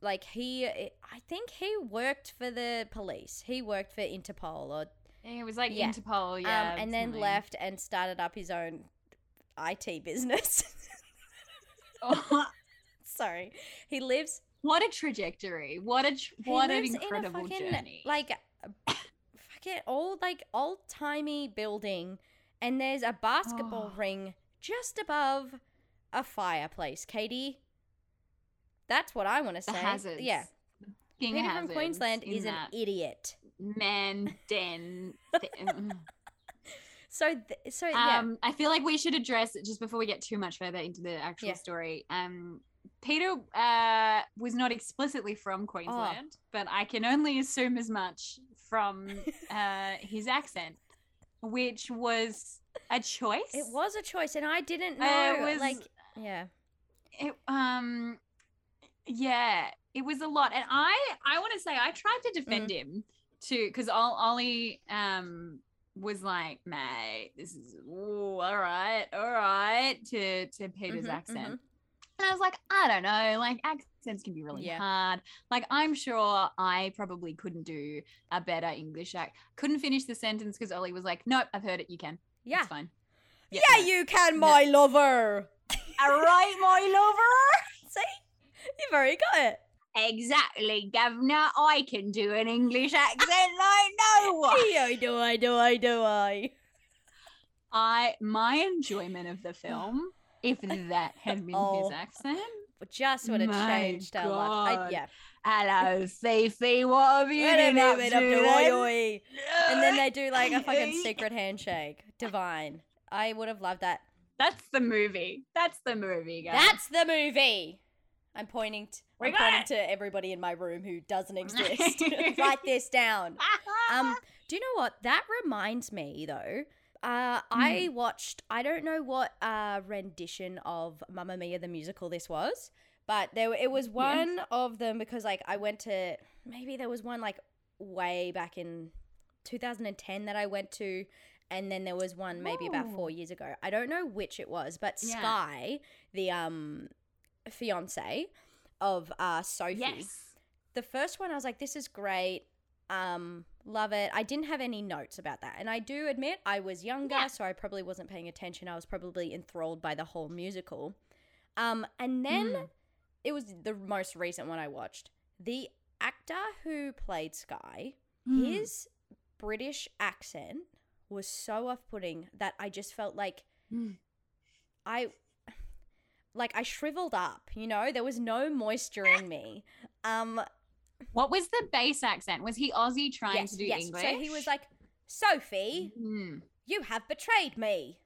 like he, I think he worked for the police. He worked for Interpol, or it was like yeah. Interpol. Yeah. um, and then something. left and started up his own IT business. Oh, Sorry, he lives. what a trajectory! What a tr- what an lives in incredible fucking, journey! Like, fucking old, like old timey building, and there's a basketball Oh. ring just above a fireplace. Katie, that's what I want to the say. hazards. Yeah, King Peter from Queensland is an idiot. Man den. th- So, th- so yeah, um, I feel like we should address it just before we get too much further into the actual Yeah. story. Um, Peter uh, was not explicitly Oh. from Queensland, but I can only assume as much from uh, his accent, which was a choice. it was a choice, and I didn't Uh, know. it was- like, yeah, It, um, yeah, it was a lot, and I I want to say I tried to defend Mm. him too because Ollie um was like, mate, this is ooh, all right, all right to to Peter's Mhm, accent. mhm. And I was like, I don't know, like accents can be really Yeah. hard. Like I'm sure I probably couldn't do a better English act. Couldn't finish the sentence because Ollie was like, Nope, I've heard it. You can. yeah, It's fine. yeah, no. you can, No. my lover. All right, my lover. See, you've already got it. Exactly, governor. I can do an English accent like no one. I do, I do, I do, I. I my enjoyment of the film, if that had been Oh. his accent. Just would have changed our life. I, yeah. Hello, Fifi. What have you been up been to? up to, oi, oi? And then they do like a fucking secret handshake. Divine. I would have loved that. That's the movie. That's the movie, guys. That's the movie. I'm pointing. T- We I'm got pointing it. to everybody in my room who doesn't exist. Write this down. Um, do you know what? That reminds me though. Uh, I watched. I don't know what uh rendition of Mamma Mia the musical this was, but there it was one of them because like I went to maybe there was one like way back in 2010 that I went to, and then there was one maybe about four years ago. I don't know which it was, but Yeah. Sky, the um fiance of uh Sophie, yes. the first one I was like, this is great. Um, love it. I didn't have any notes about that. And I do admit I was younger, Yeah. so I probably wasn't paying attention. I was probably enthralled by the whole musical. Um, and then Mm. it was the most recent one I watched. The actor who played Sky, Mm. his British accent was so off putting that I just felt like Mm. I like I shriveled up, you know? There was no moisture in me. Um What was the bass accent? Was he Aussie trying yes, to do yes. English? So he was like, Sophie, Mm. you have betrayed me.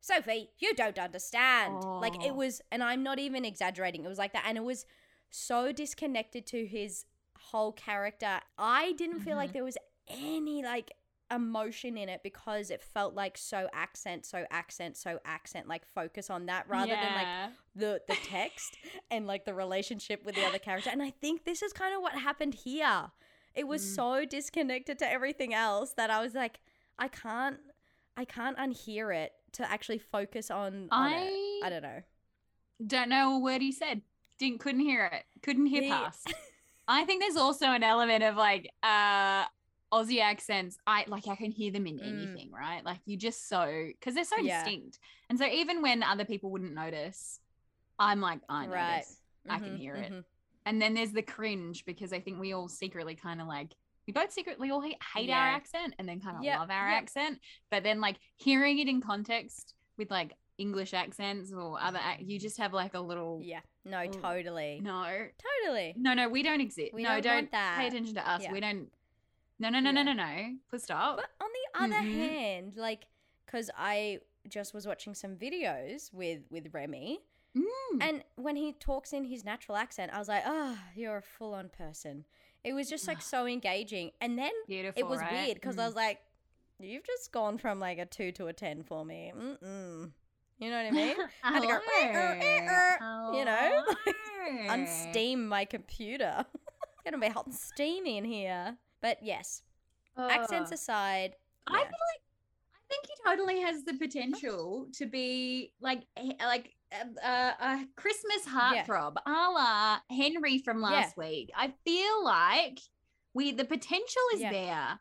Sophie, you don't understand. Like Oh. it was, and I'm not even exaggerating. It was like that, and it was so disconnected to his whole character. I didn't feel like Mhm. there was any like emotion in it because it felt like so accent, so accent, so accent. Like focus on that rather than like the the text and like the relationship with the other character. And I think this is kind of what happened here. It was Mm. so disconnected to everything else that I was like, I can't, I can't unhear it to actually focus on. on it. I I don't know. don't know a word he said. Didn't couldn't hear it. Couldn't hear He- past. I think there's also an element of like uh Aussie accents. I like I can hear them in Mm. anything, right? Like you just so because they're so Yeah. distinct. And so even when other people wouldn't notice, I'm like, I know Right. this. I can Mhm, hear it. mhm. And then there's the cringe because I think we all secretly kind of like we both secretly all hate, hate our accent and then kind of Yep, love our yep. accent. But then like hearing it in context with like English accents or other, ac- you just have like a little Yeah. No, totally. no, Totally. no, no, we don't exist. We no, don't don't, pay attention to us. Yeah. We don't. No, no, no, no, Yeah. no, no. Please stop. But on the other Mhm. hand, like, because I just was watching some videos with with Remy, Mm. and when he talks in his natural accent, I was like, oh, you're a full on person. It was just like so engaging, and then Beautiful. it was right? weird because I Mm. was like, you've just gone from like a two to a ten for me. Mm-mm. You know what I mean? I had to go, "Eh, er, eh, er," you know, Unsteam my computer. Gonna be hot and steamy in here. But yes, accents Ugh. aside, I feel like I think he totally has the potential to be like like a, a, a Christmas Yeah. heartthrob, a la Henry from Yeah. last week. I feel like we the potential is Yeah. there.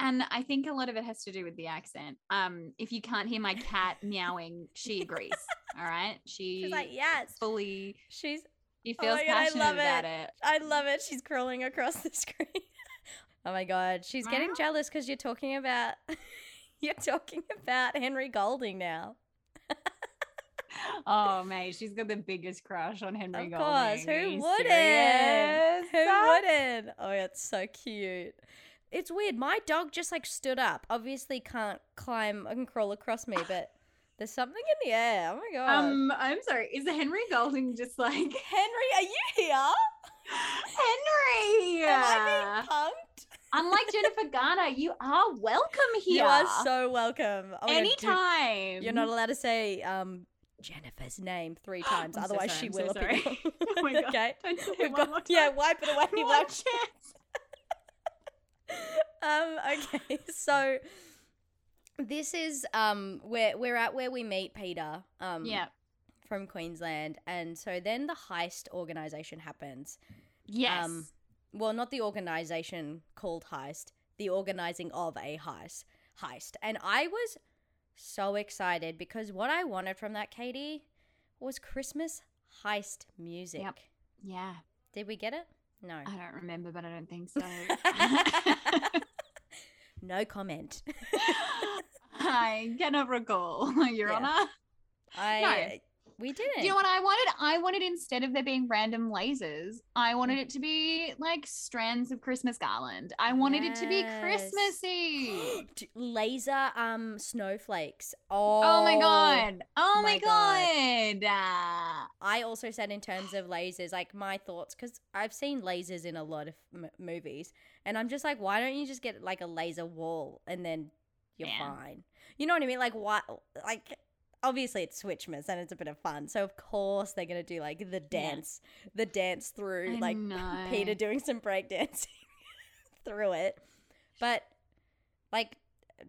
And I think a lot of it has to do with the accent. Um, if you can't hear my cat meowing, she agrees. all right, she she's like, yes, fully she's. she Oh feels my God, I passionate love about it. it. I love it. She's crawling across the screen. Oh my god, she's getting Wow. jealous because you're talking about. you're talking about Henry Golding now. Oh mate, she's got the biggest crush on Henry Golding. Of Golding. course, who wouldn't? Who wouldn't? Oh, it's so cute. It's weird. My dog just like stood up. Obviously, can't climb and crawl across me, but there's something in the air. Oh my god. Um, I'm sorry. Is Henry Golding just like Henry, are you here? Henry? Am I being punked? Unlike Jennifer Garner, you are welcome here. You are so welcome. Oh my God, anytime. You're not allowed to say um Jennifer's name three times, I'm so otherwise sorry, she so will sorry. appear. Oh my God. okay. We've one got yeah, wipe it away. One wipe chance. um okay so this is um where we're at where we meet peter um Yeah. from queensland and so then the heist organization happens Yes. um well not the organization called heist the organizing of a heist heist and i was so excited because what i wanted from that katie was christmas heist music Yep. yeah. did we get it no I don't remember, but I don't think so. no comment I cannot recall, Your Yeah. Honor. i we didn't Do you know what I wanted? I wanted instead of there being random lasers, I wanted it to be like strands of Christmas garland. I wanted it to be Yes. Christmassy. Laser um snowflakes. Oh, Oh my god. Oh my my god. Ah. I also said in terms of lasers, like my thoughts, because I've seen lasers in a lot of m- movies, and I'm just like, why don't you just get like a laser wall and then you're fine? You know what I mean? Like what? Like obviously it's Switchmas and it's a bit of fun, so of course they're gonna do like the dance, the dance through, I like know. Peter doing some breakdancing through it. But like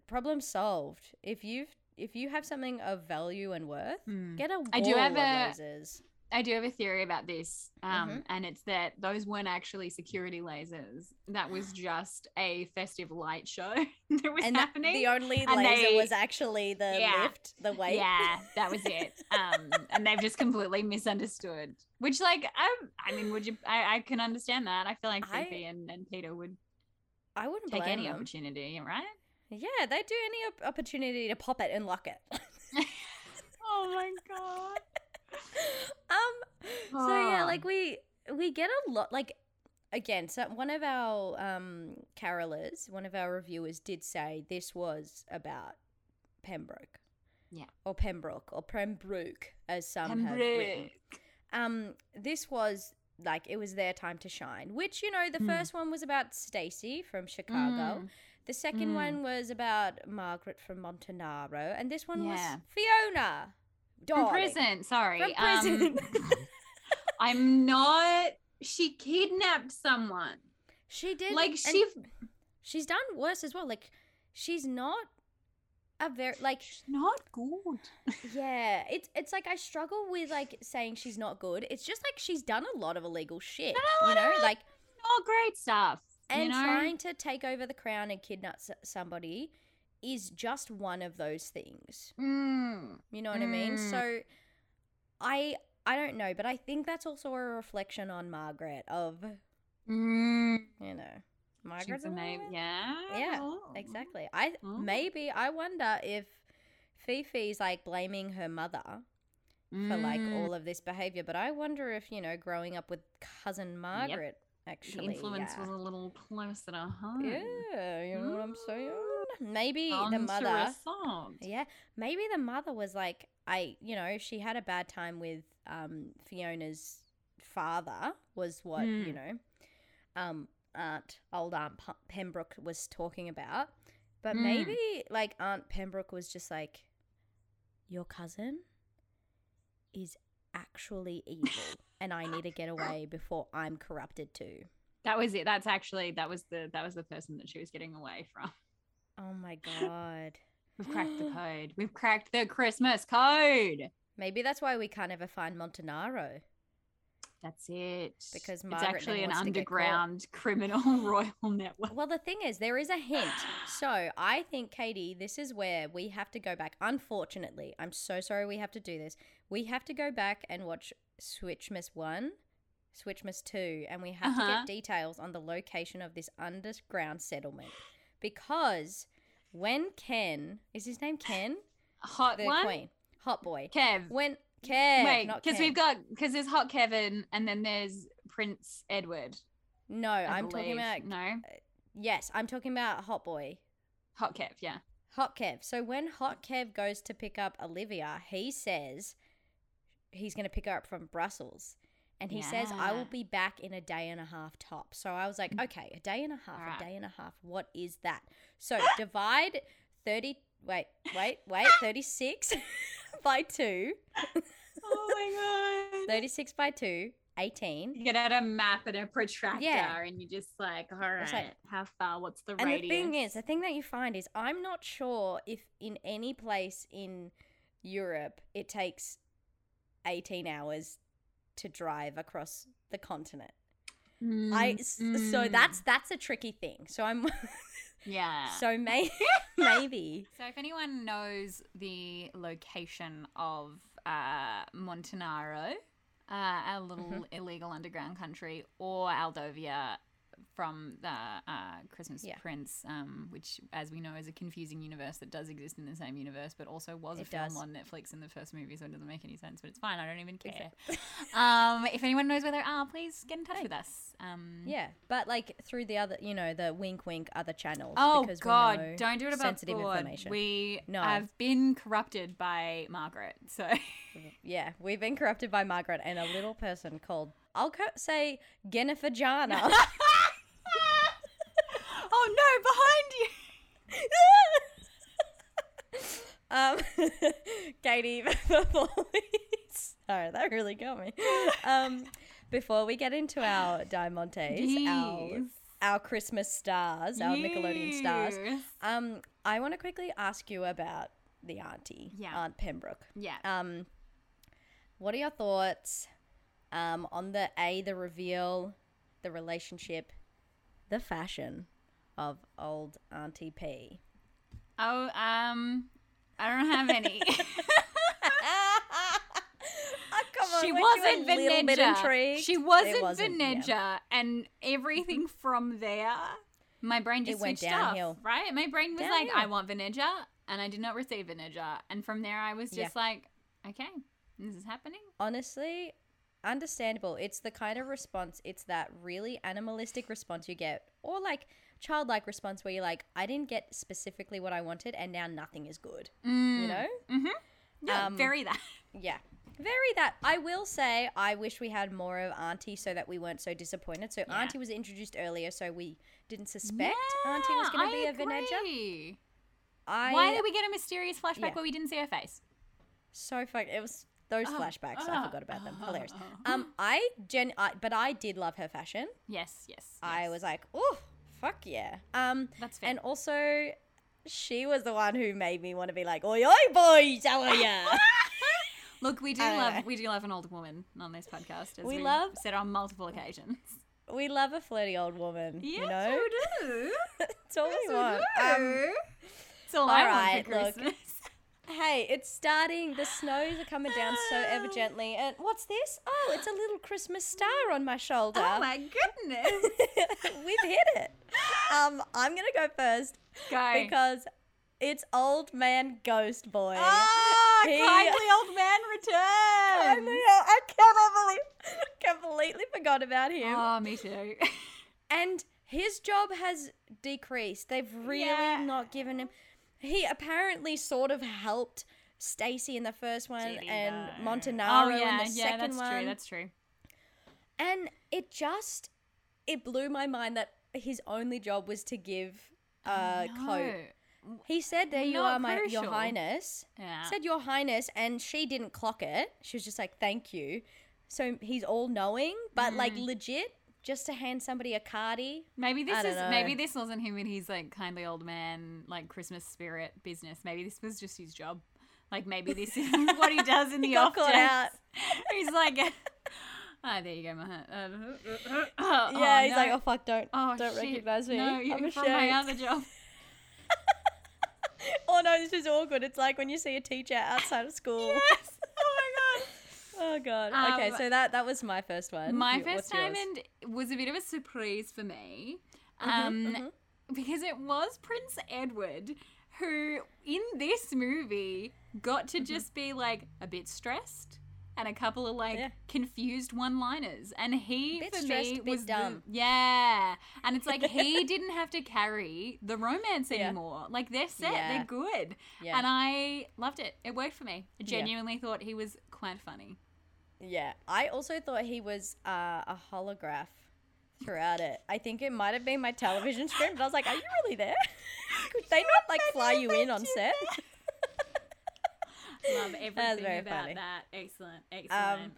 problem solved. If you've if you have something of value and worth, Hmm. get a wall I do have of a- lasers. I do have a theory about this, um, Mhm. and it's that those weren't actually security lasers. That was just a festive light show that was And happening. the only and laser they- was actually the Yeah. lift, the weight. Yeah, that was it. Um, and they've just completely misunderstood. Which, like, I, I mean, would you? I, I can understand that. I feel like I- and, and Peter would I wouldn't take any them. opportunity, right? Yeah, they do any op- opportunity to pop it and lock it. Oh my god. um so yeah like we we get a lot like again so one of our um carolers one of our reviewers did say this was about pembroke Yeah. or pembroke or pembroke as some have written um this was like it was their time to shine which you know the Hmm. first one was about stacy from chicago Mm. the second Mm. one was about margaret from montenaro and this one Yeah. was fiona From Darling. prison, sorry. From prison. Um, I'm not. She kidnapped someone. She did Like she. she's done worse as well. Like she's not a very like She's not good. yeah. It's it's like I struggle with like saying she's not good. It's just like she's done a lot of illegal shit. A You know, of- like Not great stuff. and you know? trying to take over the crown and kidnap somebody is just one of those things. Mm. You know what I mean? Mm. So I I don't know, but I think that's also a reflection on Margaret of Mm. you know Margaret's She's a name. Yeah. Yeah, Oh. Exactly. I Oh. maybe I wonder if Fifi's like blaming her mother for like Mm, all of this behavior, but I wonder if you know, growing up with cousin Margaret, the actually, influence yeah. was a little closer to home. yeah, you know what I'm saying? Maybe the mother, yeah, maybe the mother was like, I, you know, she had a bad time with um Fiona's father, was what you Mm. know, um, Aunt old Aunt P- Pembroke was talking about, but Mm. maybe like Aunt Pembroke was just like, your cousin is actually evil, and I need to get away before I'm corrupted too. That was it. That's actually that was the that was the person that she was getting away from. Oh my god. We've cracked the code. We've cracked the Christmas code. Maybe that's why we can't ever find Montenaro. That's it. Because it's actually an wants to get caught. underground criminal royal network. Well, the thing is, there is a hint. So I think, Katie, this is where we have to go back. Unfortunately, I'm so sorry we have to do this. We have to go back and watch Switchmas 1, Switchmas 2, and we have to Uh-huh. get details on the location of this underground settlement. Because when Ken, is his name Ken? Hot The one. Queen. Hot boy. Kev. When Kev, Wait, because we've got because there's Hot Kevin and then there's Prince Edward. No, I I'm talking about no yes, I'm talking about Hot Boy. Hot Kev. Yeah. Hot Kev. So when Hot Kev goes to pick up Olivia, he says he's going to pick her up from Brussels. And he says, I will be back in a day and a half top. So I was like, mm. okay, a day and a half, Alright. a day and a half. What is that? So divide 30, wait, wait, wait, 36 by 2. Oh my god. 36 by 2, 18. You get out a map and a protractor, Yeah. and you just like, all right, like- how far? What's the And radius? the thing is, the thing that you find is, I'm not sure if in any place in Europe it takes 18 hours to drive across the continent. I Mm, so mm. that's that's a tricky thing. So I'm yeah. so may, maybe So, if anyone knows the location of uh, Montenaro, uh, our little Mm-hmm. illegal underground country, or Aldovia from the uh, Christmas Yeah. Prince, um, which, as we know, is a confusing universe that does exist in the same universe, but also was a It film on Netflix in the first movie, so it doesn't make any sense. But it's fine. I don't even care. um, if anyone knows where they are, please get in touch with us. Um, yeah, but like through the other, you know, the wink wink other channels. Oh because we God! Don't do it about sensitive board. information. We No. have been corrupted by Margaret. So yeah, we've been corrupted by Margaret and a little person called I'll co- say Jennifer Jana. oh no! Behind Um, Katie, before we, sorry, that really got me. Um, before we get into our Diamantes, our, our Christmas stars, our Nickelodeon stars, um, I want to quickly ask you about the auntie, Yeah. Aunt Pembroke. Yeah. Um, what are your thoughts um, on the A, the reveal, the relationship, the fashion of old Auntie P? oh, um, I don't have any. Oh, come on, she wasn't a little bit Vanessa. She wasn't, wasn't, yeah. And everything from there, my brain just It went switched downhill. off. Right? My brain was like, I want Vanessa, and I did not receive Vanessa, and from there, I was Yeah. just like, okay, this is happening. Honestly, understandable. It's the kind of response, it's that really animalistic response you get, or like childlike response where you're like, I didn't get specifically what I wanted, and now nothing is good. You know? Mm-hmm. Yeah, Um, very that. Yeah. Very that. I will say, I wish we had more of Auntie so that we weren't so disappointed. So Yeah. Auntie was introduced earlier, so we didn't suspect Auntie was going to be a Veneja. I Why did we get a mysterious flashback yeah. where we didn't see her face? so fuck. It was those Oh, flashbacks. I forgot about them. oh, Hilarious. oh. Um, I gen, I, but I did love her fashion. Yes, yes. I yes. was like, oh, fuck yeah. Um, That's fair. and also, she was the one who made me want to be like, oi, oi, boys, how are ya? Look, we do love know. we do love an old woman on this podcast. As We we've love- said on multiple occasions. we love a flirty old woman. you know, do. it's all we want. Um, it's all I alright, want for look. Hey, it's starting. The snows are coming down so ever gently. And what's this? Oh, it's a little Christmas star on my shoulder. Oh my goodness. We've hit it. Um, I'm gonna go first Go. because it's old man ghost boy. Ah, He- kindly old man returns. know, I cannot believe completely forgot about him. Oh, me too. And his job has decreased. They've really Yeah. not given him. He apparently sort of helped Stacy in the first one and? Montenaro oh, yeah, in the yeah, second that's one. true. That's true. And it just it blew my mind that his only job was to give a coat. He said, "There you Not are, my your highness." Yeah. Said your highness, and she didn't clock it. She was just like, "Thank you." So he's all knowing, but like Mm. legit, just to hand somebody a cardi. Maybe this is know. maybe this wasn't him in his like kindly old man like Christmas spirit business. Maybe this was just his job. Like maybe this is what he does in the got off days. out. He's like, ah, there you go, my hat. Uh, oh, yeah, he's no. like, "Oh fuck, don't oh, don't shit. recognize me. No, I'm from my ashamed." other job. oh no, this is awkward. It's like when you see a teacher outside of school. yes. Oh god. Um, okay, so that that was my first one. My first diamond yours? was a bit of a surprise for me. Mhm, Um, mhm. because it was Prince Edward who, in this movie, got Mm-hmm. to just be like a bit stressed and a couple of like Yeah. confused one-liners, and he Bit for me was the- dumb. yeah, and it's like he didn't have to carry the romance Yeah. anymore. Like they're set, Yeah. they're good, and I loved it. It worked for me. I genuinely thought he was quite funny. Yeah, I also thought he was uh, a holograph throughout it. I think it might have been my television screen, but I was like, "Are you really there? Could they not like fly you in on set?" Love everything very about funny. that. Excellent, excellent.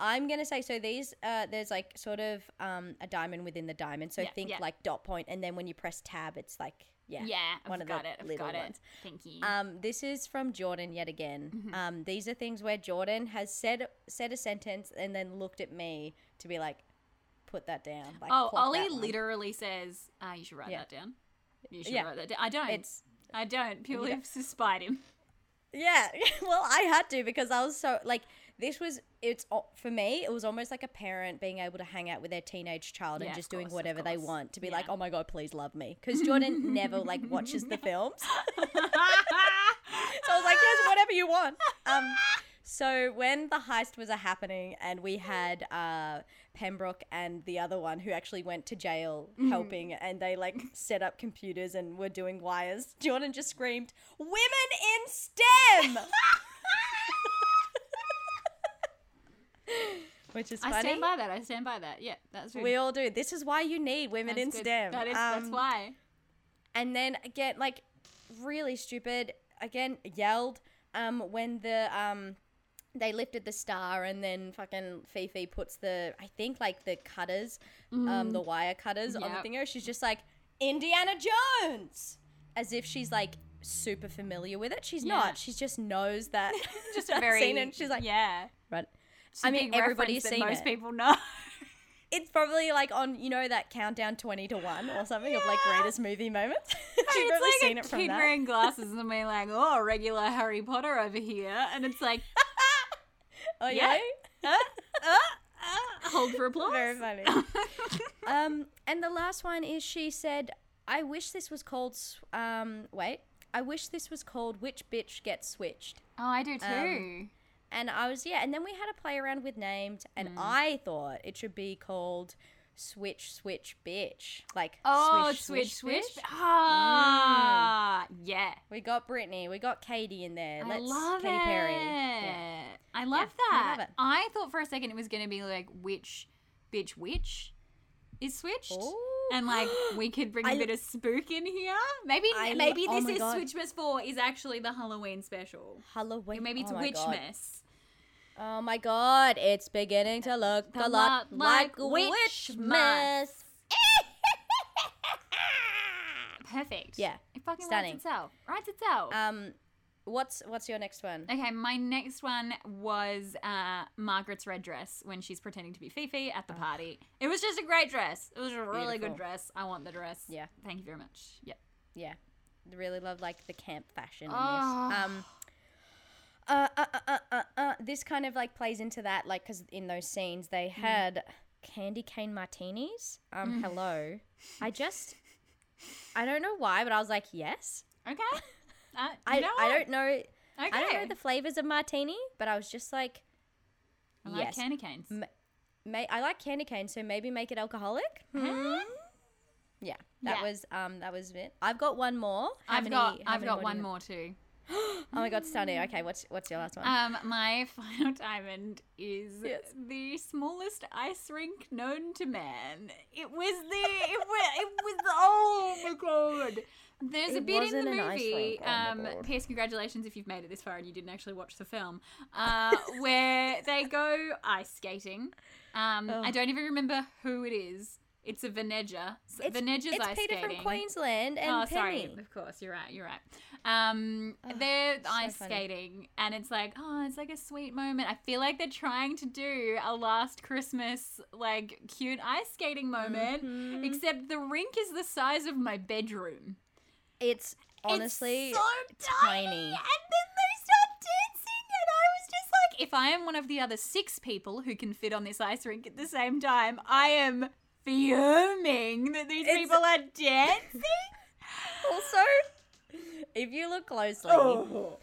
I'm gonna say so. These uh, there's like sort of um, a diamond within the diamond. So Yeah, think yeah. like dot point, and then when you press tab, it's like yeah. yeah, I've one of the it. I've little got it. ones. Thank you. Um, this is from Jordan yet again. Mm-hmm. Um, these are things where Jordan has said said a sentence and then looked at me to be like, "Put that down." Like, oh, Ollie literally says, uh, "You should write Yeah. that down." You should Yeah. write that down. I don't. It's I don't purely Yeah. to spite him. Yeah, well, I had to because I was so like this was it's for me. It was almost like a parent being able to hang out with their teenage child Yeah, and just doing course, of whatever they want to be Yeah. like, oh my god, please love me, because Jordan never like watches the films. So I was like, yes, whatever you want. Um, so when the heist was a happening and we had uh, Pembroke and the other one who actually went to jail Mm-hmm. helping and they like set up computers and were doing wires, Jordan just screamed, "Women in STEM!" Which is I stand by that. I stand by that. Yeah, that's good. we all do. This is why you need women That's in good. STEM. That is. that's Um, why. and then again like really stupid again yelled um when the um they lifted the star and then fucking Fifi puts the I think like the cutters um the wire cutters on the Yep. thingo she's just like Indiana Jones as if she's like super familiar with it she's Yeah. not she just knows that Just that a very. scene and she's like yeah. right It's I mean, everybody's seen most it. people know. it's probably like on you know that countdown 20 to 1 or something of like greatest movie moments Hey, she's it's probably like seen a it from kid that wearing glasses and being like, "Oh, regular Harry Potter over here," and it's like, oh Yeah. yeah uh, uh, uh, hold for applause. Very funny. um, and the last one is she said, "I wish this was called. Um, wait, I wish this was called Which Bitch Gets Switched." oh, I do too. Um, And I was yeah, and then we had to play around with names, and Mm. I thought it should be called Switch Switch Bitch, like oh, swish, switch, switch. Ah, yeah. We got Britney, we got Katie in there. I Let's love Katy it. Perry. Yeah. I love Yeah, I that. love. I thought for a second it was going to be like which bitch which is switched. Ooh. And like we could bring a I- bit of spook in here. Maybe I maybe oh this my is God. Switchmas four is actually the Halloween special. Halloween. Maybe it's oh. Witchmas. Oh my god, it's beginning to look a, lot like like Witchmas. Perfect. Yeah, It fucking stunning. writes itself. Writes itself. Um, what's what's your next one? Okay, my next one was uh, Margaret's red dress when she's pretending to be Fifi at the party. It was just a great dress. It was a really Ah. Beautiful. good dress. I want the dress. Yeah. Thank you very much. Yep. Yeah, really love like the camp fashion in Oh. this. Um, uh, uh, uh, uh, uh, uh, this kind of like plays into that, like, because in those scenes they had candy cane martinis. Um, hello. I just, I don't know why, but I was like, yes. Okay. Uh, you I, know I what? don't know. Okay. I don't know the flavors of martini, but I was just like, I like yes. candy canes. M- May I like candy cane, so maybe make it alcoholic. Hmm? Yeah, that Yeah. was um that was it. I've got one more. How I've many- got how I've many got do one you- more too. Oh my god, stunning. Okay, what's what's your last one? Um, my final diamond is Yes. the smallest ice rink known to man. It was the it was it was oh my god. There's a bit in the wasn't an ice movie. oh um, P.S. Congratulations if you've made it this far and you didn't actually watch the film. Uh, where they go ice skating. Um, I don't even remember who it is. It's a Veneja. S- it's Veneja's it's ice Peter skating. from Queensland and oh, Penny. sorry. Of course, you're right. You're right. Um, Ugh, they're ice funny. skating, and it's like, oh, it's like a sweet moment. I feel like they're trying to do a last Christmas like cute ice skating moment, Mhm. except the rink is the size of my bedroom. It's honestly it's so tiny. tiny. And then they start dancing, and I was just like, if I am one of the other six people who can fit on this ice rink at the same time, I am fuming that these It's- people are dancing. also if you look closely, Oh.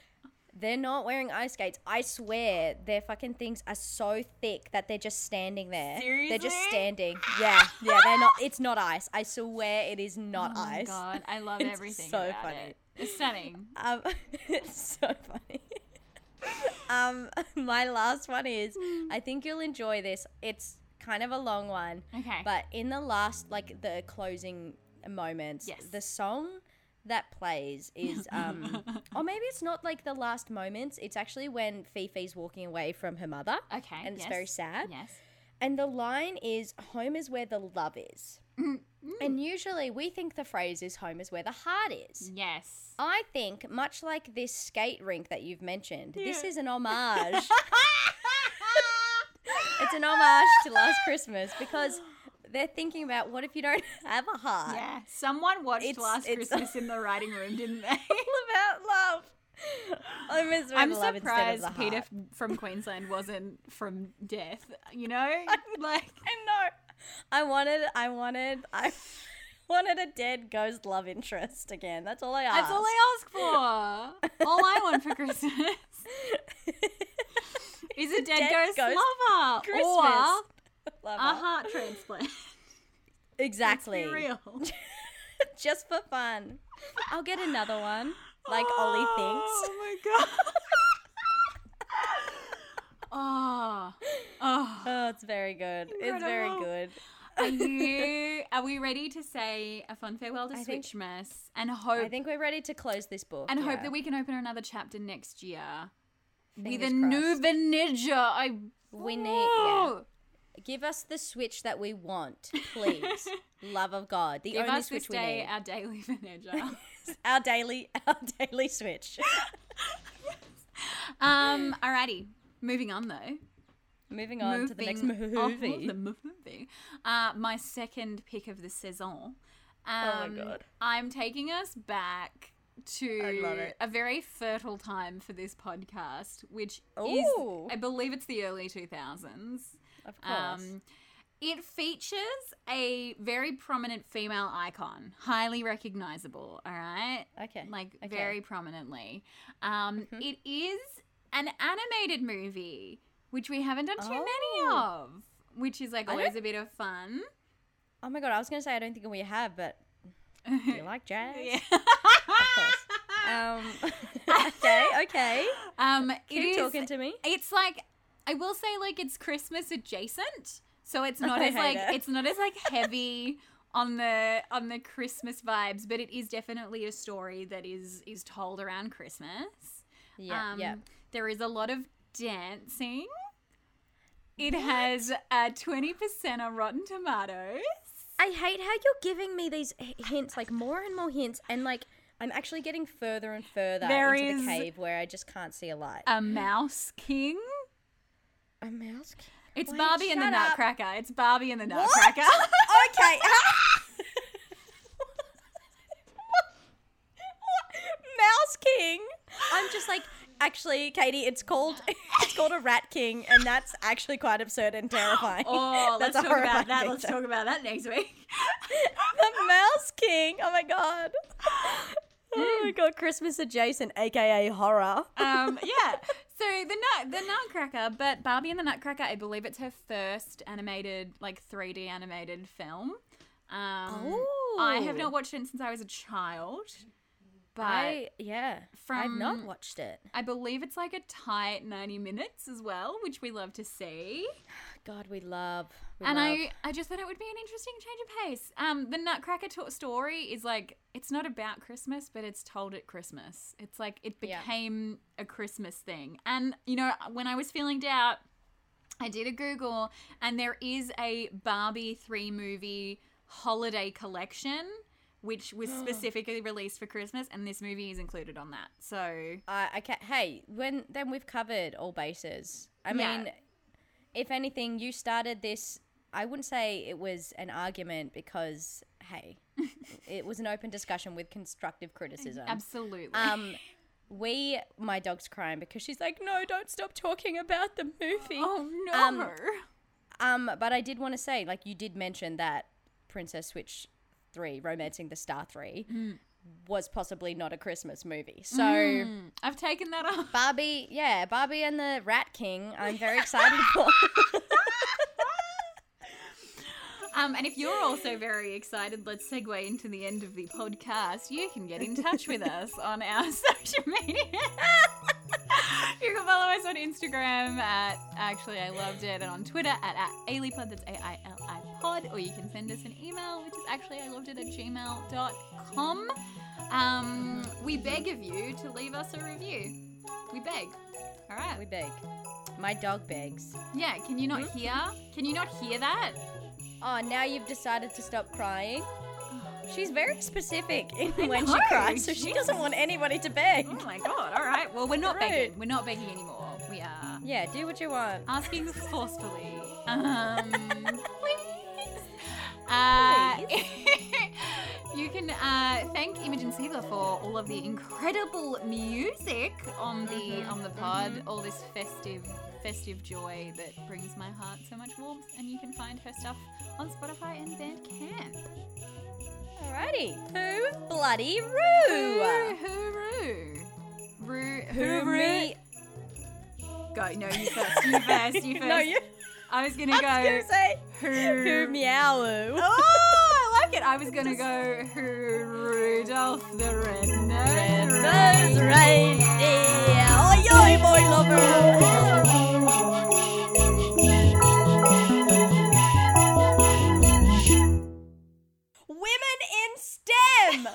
they're not wearing ice skates. I swear their fucking things are so thick that they're just standing there. Seriously? They're just standing. Yeah, yeah, they're not it's not ice. I swear it is not oh my ice. god, I love It's everything so about funny. it. It's stunning. Um, it's so funny. um, my last one is Hmm. I think you'll enjoy this. It's kind of a long one, Okay. but in the last, like the closing moments, Yes. the song that plays is, um, or maybe it's not like the last moments. It's actually when Fifi's walking away from her mother, okay. and it's yes. very sad. Yes. And the line is "Home is where the love is." Mm, And usually we think the phrase is "Home is where the heart is." Yes. I think, much like this skate rink that you've mentioned, this is an homage. it's an homage to Last Christmas because they're thinking about what if you don't have a heart? yeah. Someone watched It's- Last it's- Christmas in the writing room, didn't they? All about love. Home is where I'm of surprised Peter heart. from Queensland wasn't from death. You know, I, like I know. I wanted, I wanted, I wanted a dead ghost love interest again. That's all I asked. that's all I ask for. all I want for Christmas is a dead, dead ghost, ghost lover Christmas. or Lover. a heart transplant. Exactly. real. Just for fun. I'll get another one. Like Ollie oh thinks. Oh my god. oh. Oh. Oh, it's very good. It's very good. Are you are we ready to say a fun farewell to I think- Switchmas and hope I think we're ready to close this book. and hope that we can open another chapter next year with Fingers a new crossed. Venetia. I We need- yeah. Give us the switch that we want, please. Love of God. The Give only us this switch we day need. our daily Venetia. Our daily our daily switch. um, alrighty. Moving on though. Moving on to the next movie. the movie. Uh, my second pick of the saison. Um, Oh my God. I'm taking us back to I love it. a very fertile time for this podcast, which Ooh. is, I believe it's the early 2000s. Of course. Um, it features a very prominent female icon, highly recognizable, all right? okay. Like Okay. very prominently. Um, Mhm. it is an animated movie, which we haven't done too many Oh. of, which is like always a bit of fun. Oh my god, I was gonna say I don't think we have, but do you like jazz? yeah. Um Okay, okay. um, it Keep is- talking to me. it's like I will say like it's Christmas adjacent, so it's not I as like it. it's not as like heavy on the on the Christmas vibes, but it is definitely a story that is is told around Christmas. Yeah, um, yeah. There is a lot of dancing. It has a twenty percent on Rotten Tomatoes. I hate how you're giving me these hints, like more and more hints, and like I'm actually getting further and further There into is- the cave where I just can't see a light. A Mouse King. a mouse. king? It's Wait, Barbie and the up. Nutcracker. It's Barbie and the What? Nutcracker. okay. mouse King. I'm just like, actually, actually, Katie, it's called it's called a rat king, and that's actually quite absurd and terrifying. Oh, let's talk about horrifying that. Let's talk about that next week. the Mouse King. Oh my god. Oh my god, Christmas adjacent, aka horror. um, yeah. So the nut, the Nutcracker, but Barbie and the Nutcracker, I believe it's her first animated, like 3D animated film. Um, I have not watched it since I was a child, but I yeah, I've not watched it. I believe it's like a tight 90 minutes as well, which we love to see. God, we love. We and love. I, I just thought it would be an interesting change of pace. Um, the Nutcracker to- story is like it's not about Christmas, but it's told at Christmas. It's like it Yeah. became a Christmas thing. And you know, when I was feeling doubt, I did a Google, and there is a Barbie three movie holiday collection. Which was specifically released for Christmas, and this movie is included on that. So I, I can't. Hey, when then we've covered all bases. I Yeah. mean, if anything, you started this. I wouldn't say it was an argument because hey, it was an open discussion with constructive criticism. absolutely, Um, we, my dog's crying because she's like, no, don't stop talking about the movie. oh no, um, Um, but I did want to say, like, you did mention that Princess Switch 3, Romancing the Star 3, was possibly not a Christmas movie. So, Mm, I've taken that off. Barbie, yeah, Barbie and the Rat King, I'm very excited for. Um, and if you're also very excited, let's segue into the end of the podcast. You can get in touch with us on our social media. you can follow us on Instagram at Actually I Loved It and on Twitter at, at AiliPod, that's A-I-L-I pod, or you can send us an email, which is actually I loved it at gmail.com. Um, we beg of you to leave us a review. We beg. All right. we beg. My dog begs. Yeah, can you not hear? Can you not hear that? Oh, now you've decided to stop crying? She's very specific in I when she cries, so she doesn't want anybody to beg. Oh my god, alright. Well, we're not Rude. begging. We're not begging anymore. We are Yeah, do what you want. asking forcefully. Um. Uh, you can uh, thank Imogen Seaver for all of the incredible music on the on the pod, all this festive festive joy that brings my heart so much warmth. And you can find her stuff on Spotify and Bandcamp. Alrighty. Who bloody roo? Hooroo! Roo, Roo, Who me? Go, no, you first. You first. You first. No, you. I was gonna I go. Was gonna say her, her meow. Oh, I like it. I was gonna go Who Rudolph the Red-Nosed Red-Nosed Reindeer. Oh, yo, boy lover. Women in STEM.